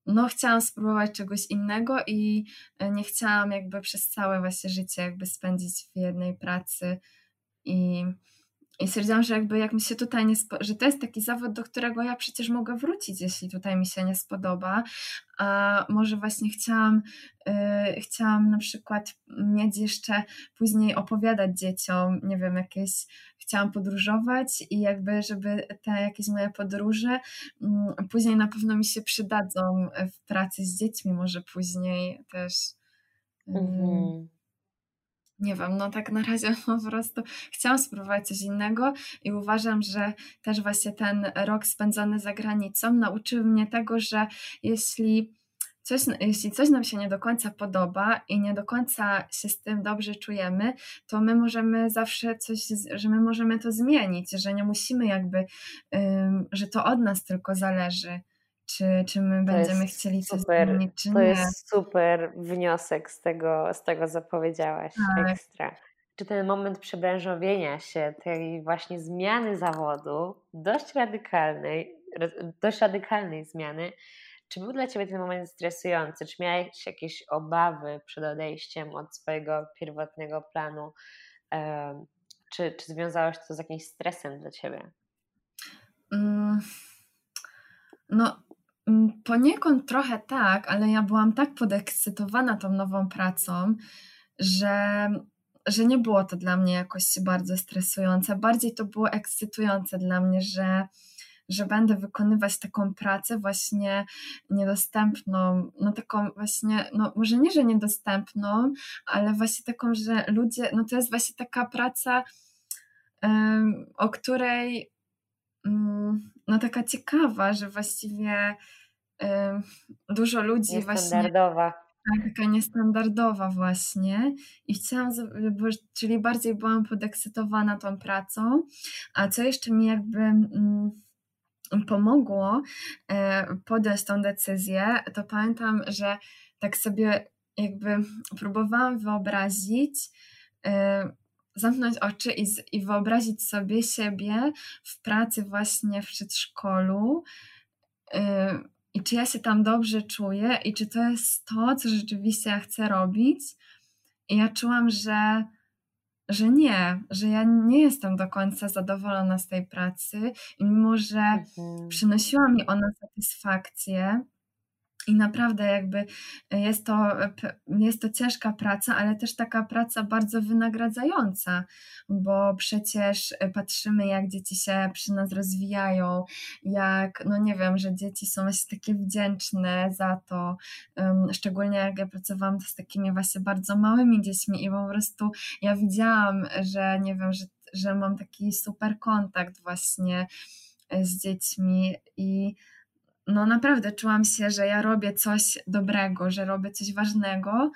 no chciałam spróbować czegoś innego i y, nie chciałam jakby przez całe właśnie życie jakby spędzić w jednej pracy i i stwierdziłam, że jakby jak mi się tutaj nie że to jest taki zawód, do którego ja przecież mogę wrócić, jeśli tutaj mi się nie spodoba. A może właśnie chciałam, yy, chciałam na przykład mieć jeszcze później opowiadać dzieciom, nie wiem, jakieś, chciałam podróżować i jakby, żeby te jakieś moje podróże mm, później na pewno mi się przydadzą w pracy z dziećmi, może później też. Mhm. Nie wiem, no tak na razie po prostu chciałam spróbować coś innego i uważam, że też właśnie ten rok spędzony za granicą nauczył mnie tego, że jeśli coś, jeśli coś nam się nie do końca podoba i nie do końca się z tym dobrze czujemy, to my możemy zawsze coś, że my możemy to zmienić, że nie musimy jakby, że to od nas tylko zależy. Czy, czy my to będziemy chcieli coś super, zmienić, czy to nie. Jest super wniosek z tego, z tego co powiedziałaś. Tak. Ekstra. Czy ten moment przebranżowienia się, tej właśnie zmiany zawodu, dość radykalnej, dość radykalnej zmiany, czy był dla Ciebie ten moment stresujący? Czy miałeś jakieś obawy przed odejściem od swojego pierwotnego planu? Czy, czy związałeś to z jakimś stresem dla Ciebie? Mm, no, poniekąd trochę tak, ale ja byłam tak podekscytowana tą nową pracą, że, że nie było to dla mnie jakoś bardzo stresujące. Bardziej to było ekscytujące dla mnie, że że będę wykonywać taką pracę właśnie niedostępną, no taką właśnie, no może nie, że niedostępną, ale właśnie taką, że ludzie, no to jest właśnie taka praca, um, o której um, no taka ciekawa, że właściwie um, dużo ludzi Niestandardowa. właśnie tak, taka niestandardowa właśnie i chciałam, czyli bardziej byłam podekscytowana tą pracą, a co jeszcze mi jakby mm, pomogło e, podjąć tą decyzję, to pamiętam, że tak sobie jakby próbowałam wyobrazić, e, zamknąć oczy i, i wyobrazić sobie siebie w pracy właśnie w przedszkolu e, i czy ja się tam dobrze czuję i czy to jest to, co rzeczywiście ja chcę robić. I ja czułam, że że nie, że ja nie jestem do końca zadowolona z tej pracy, mimo że mhm. przynosiła mi ona satysfakcję, i naprawdę jakby jest to, jest to ciężka praca, ale też taka praca bardzo wynagradzająca, bo przecież patrzymy, jak dzieci się przy nas rozwijają, jak, no nie wiem, że dzieci są właśnie takie wdzięczne za to, szczególnie jak ja pracowałam z takimi właśnie bardzo małymi dziećmi i po prostu ja widziałam, że nie wiem, że, że mam taki super kontakt właśnie z dziećmi i no naprawdę czułam się, że ja robię coś dobrego, że robię coś ważnego,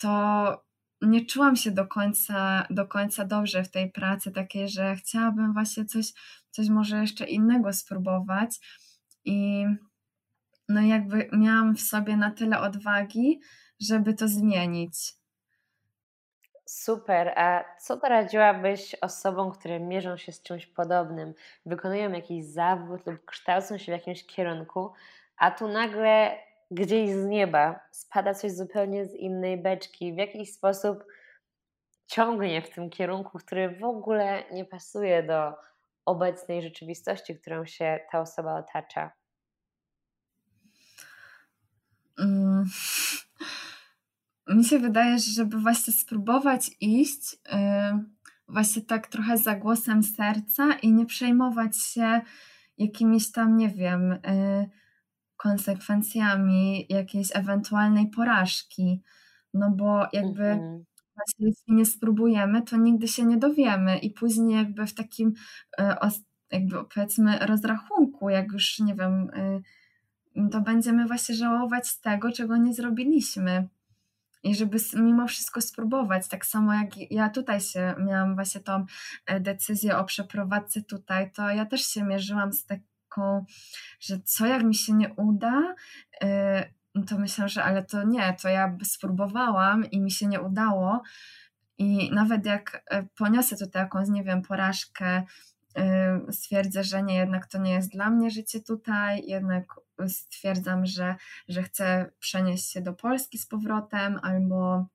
to nie czułam się do końca, do końca dobrze w tej pracy, takiej, że chciałabym właśnie coś, coś może jeszcze innego spróbować. I no jakby miałam w sobie na tyle odwagi, żeby to zmienić. Super. A co doradziłabyś osobom, które mierzą się z czymś podobnym, wykonują jakiś zawód lub kształcą się w jakimś kierunku, a tu nagle gdzieś z nieba spada coś zupełnie z innej beczki, w jakiś sposób ciągnie w tym kierunku, który w ogóle nie pasuje do obecnej rzeczywistości, którą się ta osoba otacza? Mm mi się wydaje, że żeby właśnie spróbować iść yy, właśnie tak trochę za głosem serca i nie przejmować się jakimiś tam, nie wiem, yy, konsekwencjami jakiejś ewentualnej porażki. No bo jakby mm-hmm. właśnie jeśli nie spróbujemy, to nigdy się nie dowiemy i później jakby w takim yy, jakby powiedzmy rozrachunku, jak już nie wiem, y, to będziemy właśnie żałować tego, czego nie zrobiliśmy i żeby mimo wszystko spróbować. Tak samo jak ja tutaj się miałam właśnie tą e, decyzję o przeprowadzce tutaj, to ja też się mierzyłam z taką, że co jak mi się nie uda, e, to myślałam, że ale to nie, to ja spróbowałam i mi się nie udało. I nawet jak e, poniosę tutaj jakąś, nie wiem, porażkę, stwierdzę, że nie, jednak to nie jest dla mnie życie tutaj, jednak stwierdzam, że, że chcę przenieść się do Polski z powrotem albo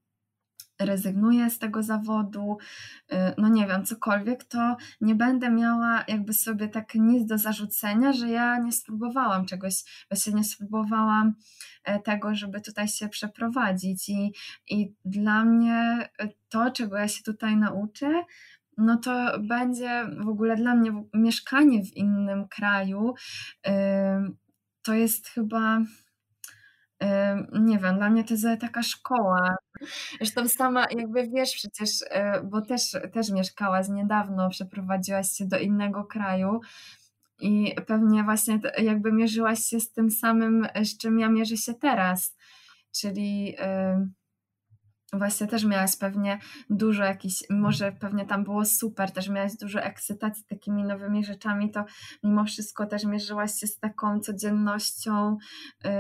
rezygnuję z tego zawodu, y, no nie wiem, cokolwiek, to nie będę miała jakby sobie tak nic do zarzucenia, że ja nie spróbowałam czegoś, właśnie nie spróbowałam e, tego, żeby tutaj się przeprowadzić i, i dla mnie to, czego ja się tutaj nauczę, no to będzie w ogóle dla mnie mieszkanie w innym kraju. To jest chyba nie wiem, dla mnie to jest taka szkoła. Zresztą sama jakby wiesz przecież, e, bo też, też mieszkałaś niedawno, przeprowadziłaś się do innego kraju i pewnie właśnie jakby mierzyłaś się z tym samym, z czym ja mierzę się teraz, czyli właśnie też miałaś pewnie dużo jakichś, może pewnie tam było super, też miałaś dużo ekscytacji takimi nowymi rzeczami, to mimo wszystko też mierzyłaś się z taką codziennością. Yy,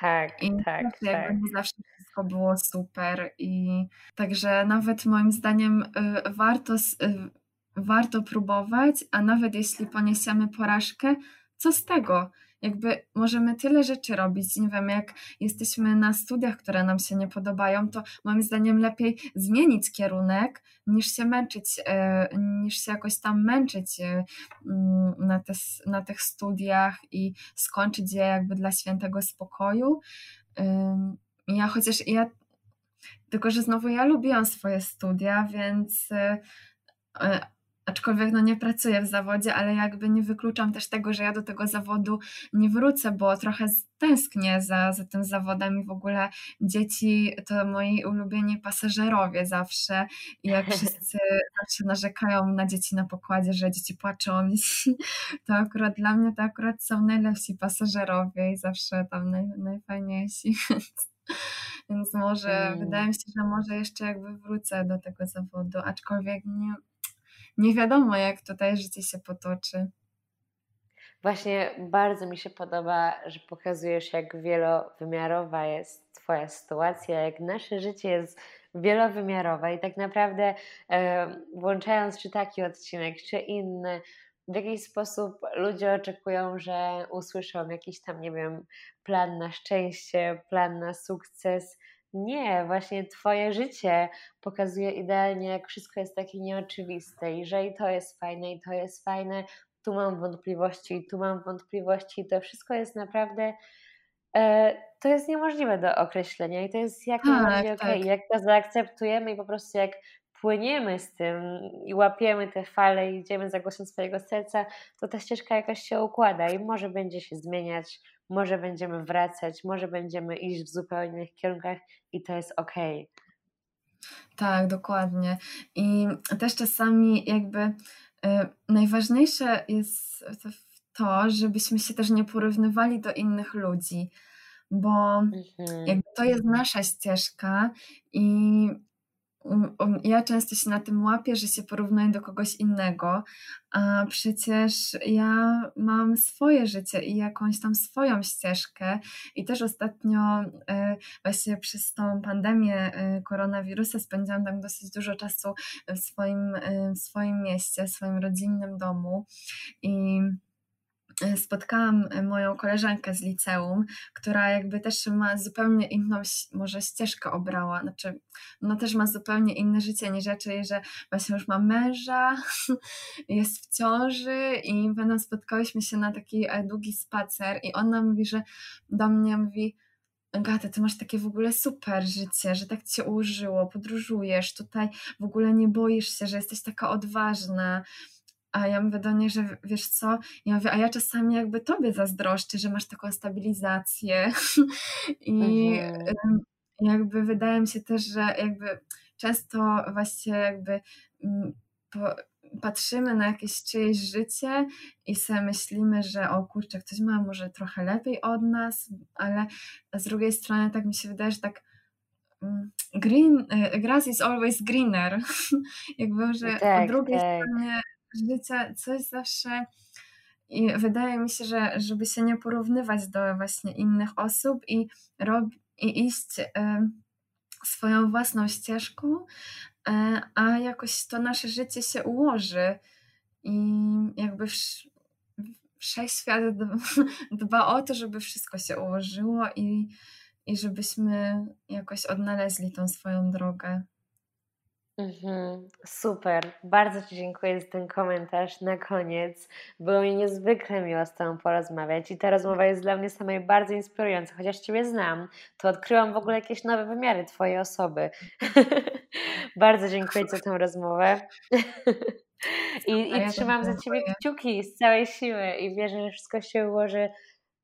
tak, i tak, tak. Jakby nie zawsze wszystko było super i także nawet moim zdaniem yy, warto, yy, warto próbować, a nawet jeśli poniesiemy porażkę, co z tego? Jakby możemy tyle rzeczy robić. Nie wiem, jak jesteśmy na studiach, które nam się nie podobają, to moim zdaniem lepiej zmienić kierunek, niż się męczyć, e, niż się jakoś tam męczyć e, mm, na, te, na tych studiach i skończyć je jakby dla świętego spokoju. Ja chociaż ja, tylko że znowu ja lubiłam swoje studia, więc e, aczkolwiek no nie pracuję w zawodzie, ale jakby nie wykluczam też tego, że ja do tego zawodu nie wrócę, bo trochę tęsknię za, za tym zawodem i w ogóle dzieci to moi ulubieni pasażerowie zawsze i jak wszyscy zawsze narzekają na dzieci na pokładzie, że dzieci płaczą, to akurat dla mnie to akurat są najlepsi pasażerowie i zawsze tam naj, najfajniejsi, więc może mm. wydaje mi się, że może jeszcze jakby wrócę do tego zawodu, aczkolwiek nie nie wiadomo, jak tutaj życie się potoczy. Właśnie bardzo mi się podoba, że pokazujesz, jak wielowymiarowa jest Twoja sytuacja, jak nasze życie jest wielowymiarowe i tak naprawdę e, włączając czy taki odcinek, czy inny, w jakiś sposób ludzie oczekują, że usłyszą jakiś tam, nie wiem, plan na szczęście, plan na sukces, nie, właśnie Twoje życie pokazuje idealnie, jak wszystko jest takie nieoczywiste i że i to jest fajne, i to jest fajne, tu mam wątpliwości, i tu mam wątpliwości, i to wszystko jest naprawdę. E, to jest niemożliwe do określenia i to jest jak tak, najbardziej okej. Okay. Tak. Jak to zaakceptujemy i po prostu jak płyniemy z tym i łapiemy te fale i idziemy za głosem swojego serca, to ta ścieżka jakaś się układa i może będzie się zmieniać, może będziemy wracać, może będziemy iść w zupełnie innych kierunkach i to jest ok. Tak, dokładnie. I też czasami jakby y, najważniejsze jest to, żebyśmy się też nie porównywali do innych ludzi, bo mhm. jakby to jest nasza ścieżka i ja często się na tym łapię, że się porównuję do kogoś innego, a przecież ja mam swoje życie i jakąś tam swoją ścieżkę. I też ostatnio e, właśnie przez tą pandemię e, koronawirusa spędziłam tam dosyć dużo czasu w swoim, e, w swoim mieście, w swoim rodzinnym domu. I spotkałam e, moją koleżankę z liceum, która jakby też ma zupełnie inną może ścieżkę obrała, znaczy no też ma zupełnie inne życie niż ja, czyli że właśnie już ma męża, jest w ciąży i będą spotkałyśmy się na taki e, długi spacer i ona mówi, że do mnie mówi Gata, ty masz takie w ogóle super życie, że tak ci się ułożyło, podróżujesz, tutaj w ogóle nie boisz się, że jesteś taka odważna, a ja mówię do niej, że wiesz co, ja mówię, a ja czasami jakby tobie zazdroszczę, że masz taką stabilizację i mhm. jakby wydaje mi się też, że jakby często właśnie jakby mm, patrzymy na jakieś czyjeś życie i sobie myślimy, że o kurczę, ktoś ma może trochę lepiej od nas, ale z drugiej strony tak mi się wydaje, że tak mm, green, y, grass is always greener. Jakby, że tak, po drugiej tak. stronie życia coś zawsze i wydaje mi się, że żeby się nie porównywać do właśnie innych osób i, rob, i iść y, swoją własną ścieżką, y, a jakoś to nasze życie się ułoży i jakby wszechświat dba o to, żeby wszystko się ułożyło i, i żebyśmy jakoś odnaleźli tą swoją drogę. Mhm, super. Bardzo Ci dziękuję za ten komentarz na koniec. Było mi niezwykle miło z Tobą porozmawiać i ta rozmowa jest dla mnie samej bardzo inspirująca. Chociaż Ciebie znam, to odkryłam w ogóle jakieś nowe wymiary Twojej osoby. bardzo dziękuję za tę rozmowę. I, i trzymam za Ciebie kciuki z całej siły i wierzę, że wszystko się ułoży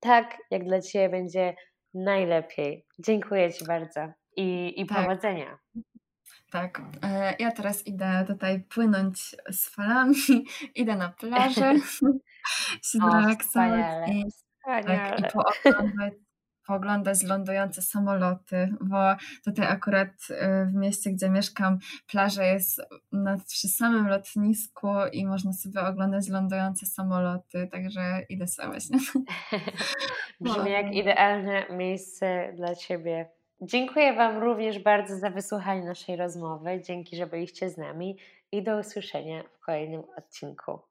tak, jak dla Ciebie będzie najlepiej. Dziękuję Ci bardzo i, i tak. powodzenia. Tak, e, ja teraz idę tutaj płynąć z falami, idę na plażę, się zrelaksować i, tak, i pooglądać, pooglądać lądujące samoloty, bo tutaj akurat e, w mieście, gdzie mieszkam, plaża jest na, przy samym lotnisku i można sobie oglądać lądujące samoloty, także idę sobie właśnie. Brzmi jak idealne miejsce dla Ciebie. Dziękuję Wam również bardzo za wysłuchanie naszej rozmowy. Dzięki, że byliście z nami i do usłyszenia w kolejnym odcinku.